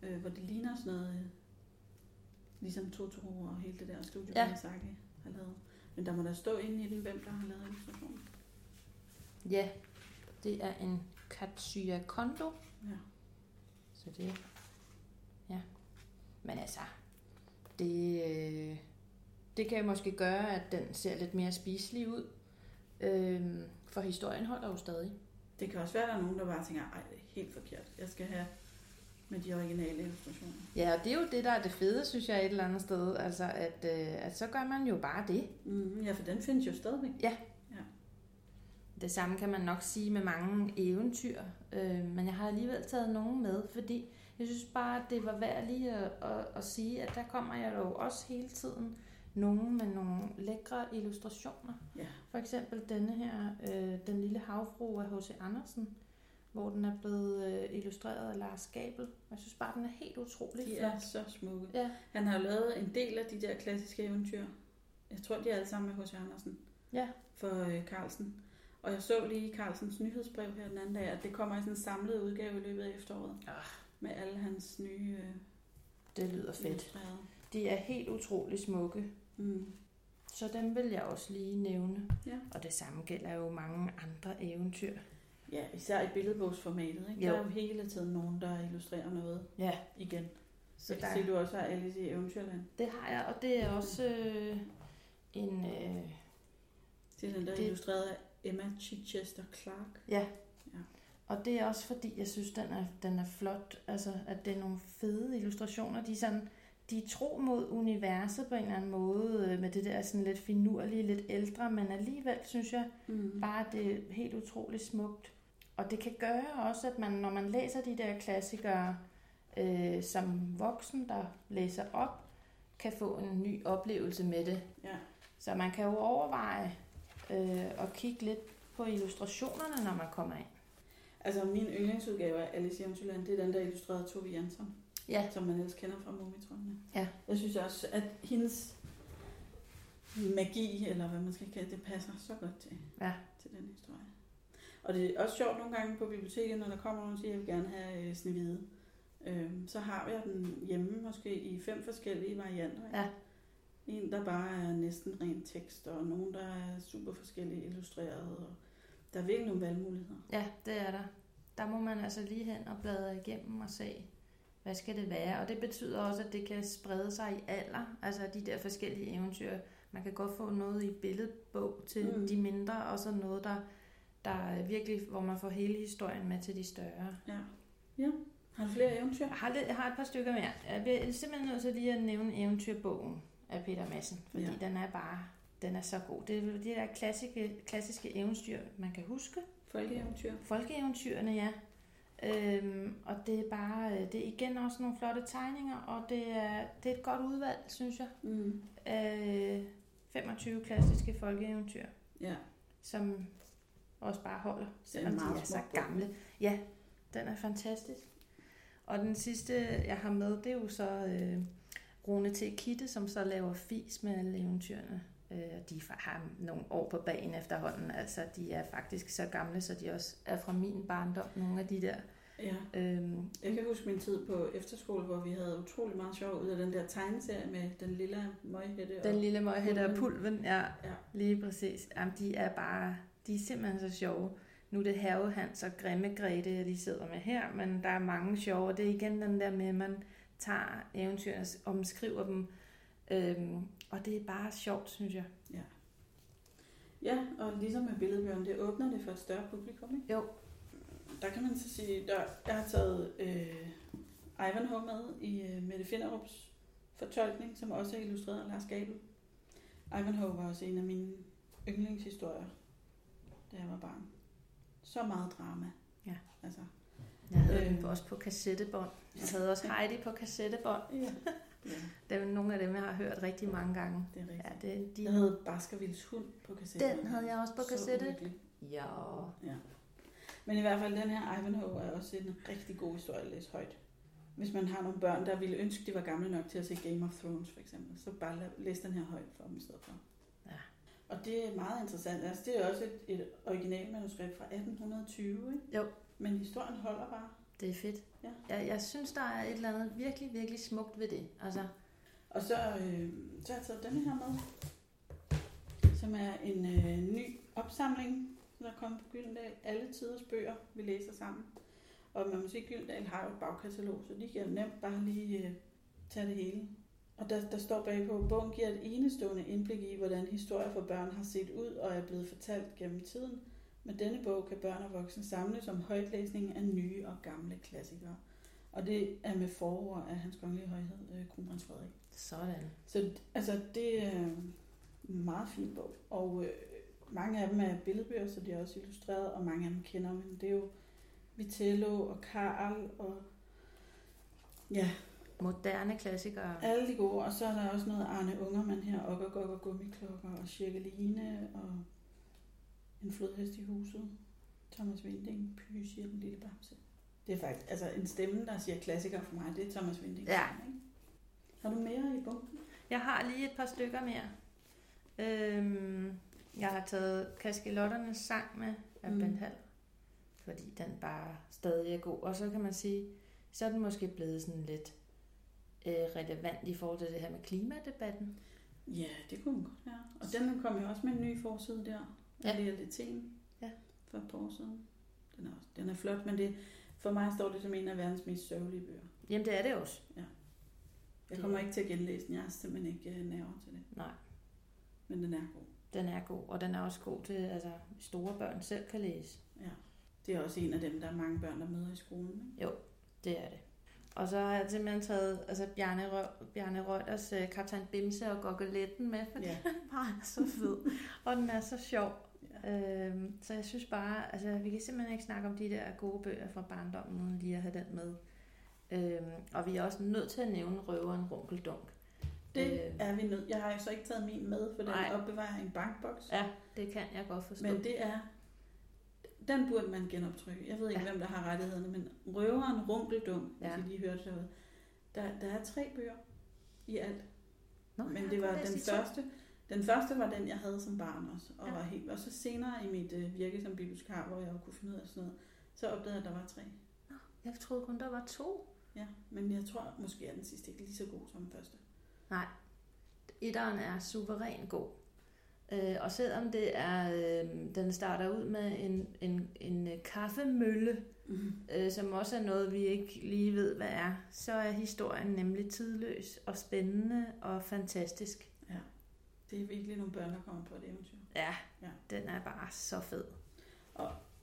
S1: øh, hvor det ligner sådan noget, øh, ligesom Totoro og hele det der studie,
S2: Ja.
S1: ja. Miyazaki har lavet. Men der må der stå inde i den, hvem der har lavet illustrationen.
S2: Ja, det er en Katsuya Kondo,
S1: Ja.
S2: så det ja. Men altså, det, øh, det kan måske gøre, at den ser lidt mere spiselig ud, øh, for historien holder jo stadig.
S1: Det kan også være, at der er nogen, der bare tænker, ej, det er helt forkert. Jeg skal have med de originale illustrationer.
S2: Ja, og det er jo det, der er det fede, synes jeg, et eller andet sted. Altså, at, øh, at så gør man jo bare det.
S1: Mm, ja, for den findes jo stadigvæk.
S2: Det samme kan man nok sige med mange eventyr, øh, men jeg har alligevel taget nogen med, fordi jeg synes bare, at det var værd lige at, at, at sige, at der kommer jeg jo også hele tiden nogle med nogle lækre illustrationer.
S1: Ja.
S2: For eksempel denne her, øh, Den lille havfru af H.C. Andersen, hvor den er blevet øh, illustreret af Lars Gabel. Jeg synes bare, den er helt utrolig
S1: De
S2: flot.
S1: er så smukke.
S2: Ja,
S1: Han har lavet en del af de der klassiske eventyr. Jeg tror, de er alle sammen med H.C. Andersen
S2: ja,
S1: for øh, Carlsen. Og jeg så lige Carlsens nyhedsbrev her den anden dag, at det kommer i sådan en samlet udgave i løbet af efteråret.
S2: Ah.
S1: Med alle hans nye øh,
S2: det lyder fedt. De er helt utrolig smukke.
S1: Mm.
S2: Så dem vil jeg også lige nævne.
S1: Ja.
S2: Og det samme gælder jo mange andre eventyr.
S1: ja, især i billedbogsformatet. Ikke?
S2: Jo.
S1: Der er jo hele tiden nogen, der illustrerer noget
S2: Ja,
S1: igen.
S2: så
S1: Så jeg
S2: der,
S1: kan se, du også har Alice i Eventyrland.
S2: det har jeg, og det er også øh, en... Øh,
S1: Det er den der
S2: Det-
S1: illustreret af Emma Chichester Clark.
S2: ja.
S1: Ja.
S2: Og det er også fordi, jeg synes, den er, den er flot. Altså, at det er nogle fede illustrationer. De er sådan, de er tro mod universet på en eller anden måde, øh, med det der sådan lidt finurlige, lidt ældre, men alligevel synes jeg
S1: Mm.
S2: bare, at det er helt utroligt smukt. Og det kan gøre også, at man, når man læser de der klassikere, øh, som voksen, der læser op, kan få en ny oplevelse med det.
S1: Ja.
S2: Så man kan jo overveje øh, at kigge lidt på illustrationerne, når man kommer ind.
S1: Altså min yndlingsudgave af Alice i Eventyrland, det er den der illustrerede Tove Jansson,
S2: Ja,
S1: som man ellers kender fra Mumitrollene.
S2: Ja.
S1: Jeg synes også, at hendes magi, eller hvad man skal kalde det, passer så godt til,
S2: Ja.
S1: til den historie. Og det er også sjovt nogle gange på biblioteket, når der kommer nogen og siger, at jeg vil gerne have øh, Snevide. Øhm, så har jeg den hjemme måske i fem forskellige varianter. ikke?
S2: Ja.
S1: En, der bare er næsten ren tekst, og nogen, der er super forskellige illustreret. Og der er virkelig nogle valgmuligheder.
S2: ja, det er der. Der må man altså lige hen og bladre igennem og se, hvad skal det være. Og det betyder også, at det kan sprede sig i alder. Altså de der forskellige eventyr. Man kan godt få noget i billedbog til
S1: Mm.
S2: de mindre, og så noget, der, der er virkelig, hvor man får hele historien med til de større.
S1: Ja. ja. Har du flere eventyr?
S2: Jeg har, lidt, jeg har et par stykker mere. Jeg bliver simpelthen nødt til lige at nævne eventyrbogen af Peter Madsen, fordi
S1: Ja.
S2: den er bare den er så god. Det er de der klassiske, klassiske eventyr, man kan huske.
S1: Folkeeventyr.
S2: Folkeeventyrene, ja. Øhm, og det er bare, øh, det er igen også nogle flotte tegninger, og det er, det er et godt udvalg, synes jeg.
S1: Mm.
S2: Øh, 25 klassiske folkeeventyr,
S1: Ja.
S2: som også bare holder, selvom de er så gamle. Ja, den er fantastisk. Og den sidste, jeg har med, det er jo så øh, Rune T. Kitte, som så laver fis med alle eventyrene. Øh, de har nogle år på bagen efterhånden. Altså, de er faktisk så gamle, så de også er fra min barndom, nogle af de der.
S1: ja.
S2: Øhm,
S1: Jeg kan huske min tid på efterskole, hvor vi havde utrolig meget sjov ud af den der tegneserie med den lille møghætte.
S2: den lille møghætte og
S1: Pulven.
S2: ja,
S1: Ja.
S2: lige præcis. Jamen, de er bare, de er simpelthen så sjove. Nu er det Herve Hans og Grimme Grete, jeg lige sidder med her, men der er mange sjove. og Det er igen den der med, at man tager eventyrene og omskriver dem. Øhm, og det er bare sjovt, synes jeg.
S1: Ja, og ligesom med billedbøgerne, det åbner det for et større publikum, ikke?
S2: Jo.
S1: Der kan man så sige, der, jeg har taget øh, Ivanhoe med i øh, Mette Finderups fortolkning, som også er illustreret af Lars Gabel. Ivanhoe var også en af mine yndlingshistorier, da jeg var barn. Så meget drama.
S2: Ja.
S1: Altså,
S2: Jeg havde
S1: Øh.
S2: også på kassettebånd. Jeg havde også Heidi på kassettebånd.
S1: ja. ja, <laughs>
S2: Det er nogle af dem, jeg har hørt rigtig mange gange.
S1: det er rigtigt.
S2: Ja, det, de...
S1: Jeg havde Baskervilles hund på kassette.
S2: Den havde jeg også på kassette. Ja.
S1: Ja. Men i hvert fald, den her Ivanhoe er også en rigtig god historie at læse højt. Hvis man har nogle børn, der ville ønske, de var gamle nok til at se Game of Thrones for eksempel, så bare læs den her højt for dem i stedet for.
S2: Ja.
S1: Og det er meget interessant. Altså, det er også et, et originalmanuskript fra 1820, ikke?
S2: Jo.
S1: Men historien holder bare.
S2: Det er fedt.
S1: Ja.
S2: Jeg, jeg synes, der er et eller andet virkelig, virkelig smukt ved det. Altså,
S1: Og så, øh, så har jeg taget denne her med, som er en øh, ny opsamling, der er kommet på Gyldendal. Alle tiders bøger, vi læser sammen. Og man må sige, Gyldendal har jo et bagkatalog, så de kan nemt bare lige øh, tage det hele. Og der, der står bagpå, at bogen giver et enestående indblik i, hvordan historier for børn har set ud og er blevet fortalt gennem tiden. Med denne bog kan børn og voksne samles om højtlæsning af nye og gamle klassikere. Og det er med forord af hans kongelige højhed, øh, kronprins Frederik.
S2: sådan.
S1: Så altså, det er en meget fin bog. Og øh, mange af dem er billedbøger, så de er også illustreret, og mange af dem kender man. Det er jo Vitello og Karl og ja,
S2: moderne klassikere.
S1: Alle de gode, og så er der også noget Arne Ungermann her, og og og gummiklokker, og Cirkeline, og en flodhest i huset, Thomas Vinding, Py siger den lille bamse. Det er faktisk, altså en stemme, der siger klassiker for mig, det er Thomas Vinding.
S2: Ja.
S1: Ikke? Har du mere i bunken?
S2: Jeg har lige et par stykker mere. Øhm, jeg har taget Kaskelotternes sang med af
S1: Mm.
S2: mm. Bent Hall, fordi den bare stadig er god. Og så kan man sige, så er den måske blevet sådan lidt øh, relevant i forhold til det her med klimadebatten.
S1: Ja, det kunne den godt være. Og den kom jo også med en ny forside der,
S2: Ja.
S1: ja. realiteten,
S2: Ja.
S1: for et par år siden. Den er, også, den er flot, men det, for mig står det som en af verdens mest sørgelige bøger.
S2: Jamen det er det også.
S1: Jeg
S2: Det-
S1: kommer ikke til at genlæse den, jeg er simpelthen ikke øh, nerver til det.
S2: Nej.
S1: Men den er god.
S2: Den er god, og den er også god til, altså store børn selv kan læse.
S1: Ja. Det er også en af dem, der er mange børn, der møder i skolen. Ikke?
S2: Det er det. Og så har jeg simpelthen taget altså Bjarne, Rø- Bjarne Røgters uh, Kaptajn Bimse og Goggeletten med, fordi
S1: Ja.
S2: ja. den bare er så fed, og den er så sjov. Øhm, så jeg synes bare, altså vi kan simpelthen ikke snakke om de der gode bøger fra barndommen, uden lige at have den med. Øhm, og vi er også nødt til at nævne Røveren Runkeldunk.
S1: Det
S2: Øh.
S1: er vi nødt. Jeg har jo så ikke taget min med, for den
S2: Nej.
S1: opbevarer en bankboks.
S2: Ja, det kan jeg godt forstå.
S1: Men det er... Den burde man genoptrykke. Jeg ved ikke,
S2: Ja.
S1: hvem der har rettighederne, men Røveren Runkeldum, ja. Hvis I lige hørte derude, der, der er tre bøger i alt.
S2: Nå,
S1: Men det var den
S2: de to.
S1: Den første var den, jeg havde som barn også. Og,
S2: Ja.
S1: var helt, og så senere i mit øh, virke som bibliotekar, hvor jeg kunne finde ud af sådan noget, så opdagede jeg, at der var tre.
S2: Jeg troede kun, der var to.
S1: Ja, men jeg tror måske, at den sidste ikke lige så god som den første.
S2: Etteren er suveræn god. Øh, og selvom det er, øh, den starter ud med en, en, en øh, kaffemølle,
S1: Mm.
S2: øh, som også er noget, vi ikke lige ved, hvad er, så er historien nemlig tidløs og spændende og fantastisk.
S1: Det er virkelig nogle børn, der kommer på et eventyr.
S2: Ja,
S1: Ja.
S2: den er bare så fed.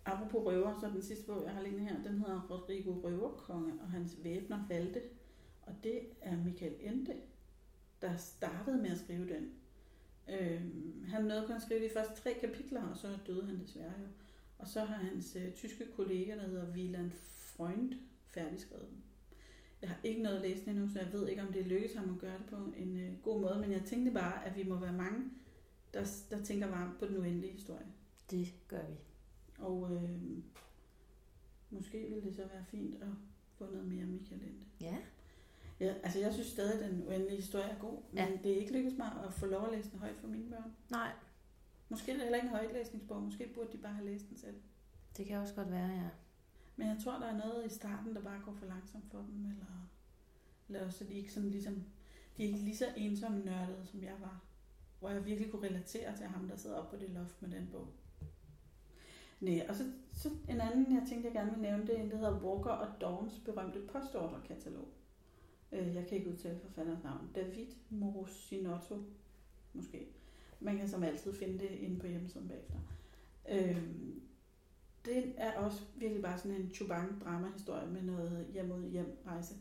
S1: Apropos røver, så den sidste bog, jeg har liggende her, den hedder Rodrigo Røverkonge og hans væbner valgte. Og det er Michael Ende, der startede med at skrive den. Øhm, han nåede kun at skrive de første tre kapitler, og så døde han desværre jo. Og så har hans øh, tyske kollega, der hedder Wieland Freund, færdigskrevet den. Jeg har ikke noget at læse den endnu, så jeg ved ikke, om det lykkes ham at gøre det på en øh, god måde, men jeg tænkte bare, at vi må være mange, der, der tænker varmt på den uendelige historie.
S2: Det gør vi.
S1: Og øh, måske ville det så være fint at få noget mere Michael Ende.
S2: Ja,
S1: Ja, altså jeg synes stadig, at den uendelige historie er god, men
S2: Ja.
S1: det er ikke lykkedes mig at få lov at læse den højt for mine børn.
S2: nej,
S1: Måske er det heller ikke en højtlæsningsbog, måske burde de bare have læst den selv.
S2: det kan også godt være, ja.
S1: Men jeg tror, der er noget i starten, der bare går for langsomt for dem, eller, eller også, at de ikke sådan ligesom, de er ikke lige så ensomme nørdede, som jeg var. Hvor jeg virkelig kunne relatere til ham, der sidder oppe på det loft med den bog. Nej, og så, så en anden, jeg tænkte, jeg gerne vil nævne, det er en, der hedder Walker og Dawns berømte postordrekatalog. Øh, jeg kan ikke udtale forfatterens navn. David Morosinotto, måske. Man kan som altid finde det inde på hjemmesiden bagefter. Øhm, det er også virkelig bare sådan en chubang drama-historie med noget hjem ud hjem rejse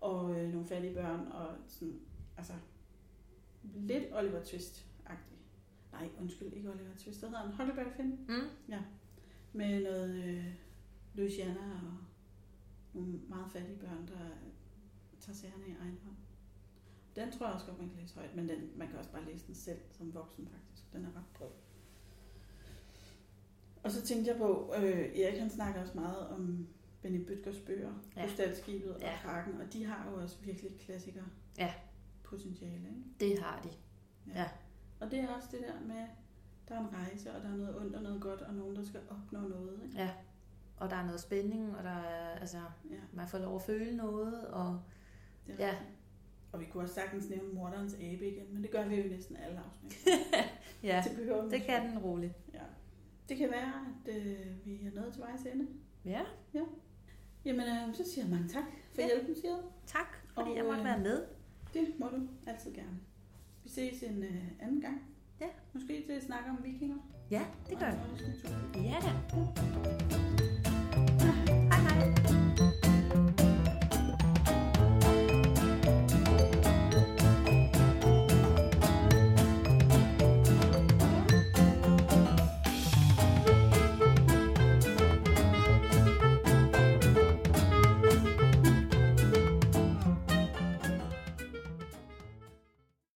S1: og øh, nogle fattige børn og sådan, altså lidt Oliver Twist-agtig. Nej, undskyld, ikke Oliver Twist. Hvad hedder han? Huckleberry Finn?
S2: Mm.
S1: Med noget øh, Louisiana og nogle meget fattige børn, der tager sagerne i egen hånd. Den tror jeg også godt, man kan læse højt, men den, man kan også bare læse den selv som voksen faktisk. Den er ret bred. Og så tænkte jeg på, øh, Erik han snakker også meget om Benny Bøtgers bøger,
S2: Ja.
S1: ja. Krystalskibet og
S2: Ja.
S1: Kraken, og de har jo også virkelig klassikere
S2: Ja.
S1: potentiale. Ikke?
S2: Det har de.
S1: Og det er også det der med, der er en rejse, og der er noget ondt og noget godt, og nogen, der skal opnå noget. Ikke?
S2: Ja. Og der er noget spænding, og der er, altså,
S1: Ja,
S2: man får lov at føle noget, og
S1: det
S2: Ja.
S1: rigtigt. Og vi kunne også sagtens nævne morderens abe igen, men det gør vi jo næsten alle afsnit. <laughs>
S2: ja,
S1: det
S2: det kan den roligt.
S1: Ja. Det kan være, at øh, vi er nået til vejs ende.
S2: Ja,
S1: Jamen, øh, så siger jeg mange tak for
S2: Ja.
S1: hjælpen, siger jeg.
S2: tak, fordi
S1: Og,
S2: jeg måtte
S1: øh,
S2: være med.
S1: Det må du altid gerne. Vi ses en øh, anden gang.
S2: Ja.
S1: Måske til at snakke om vikinger.
S2: Ja, det gør vi. Ja da.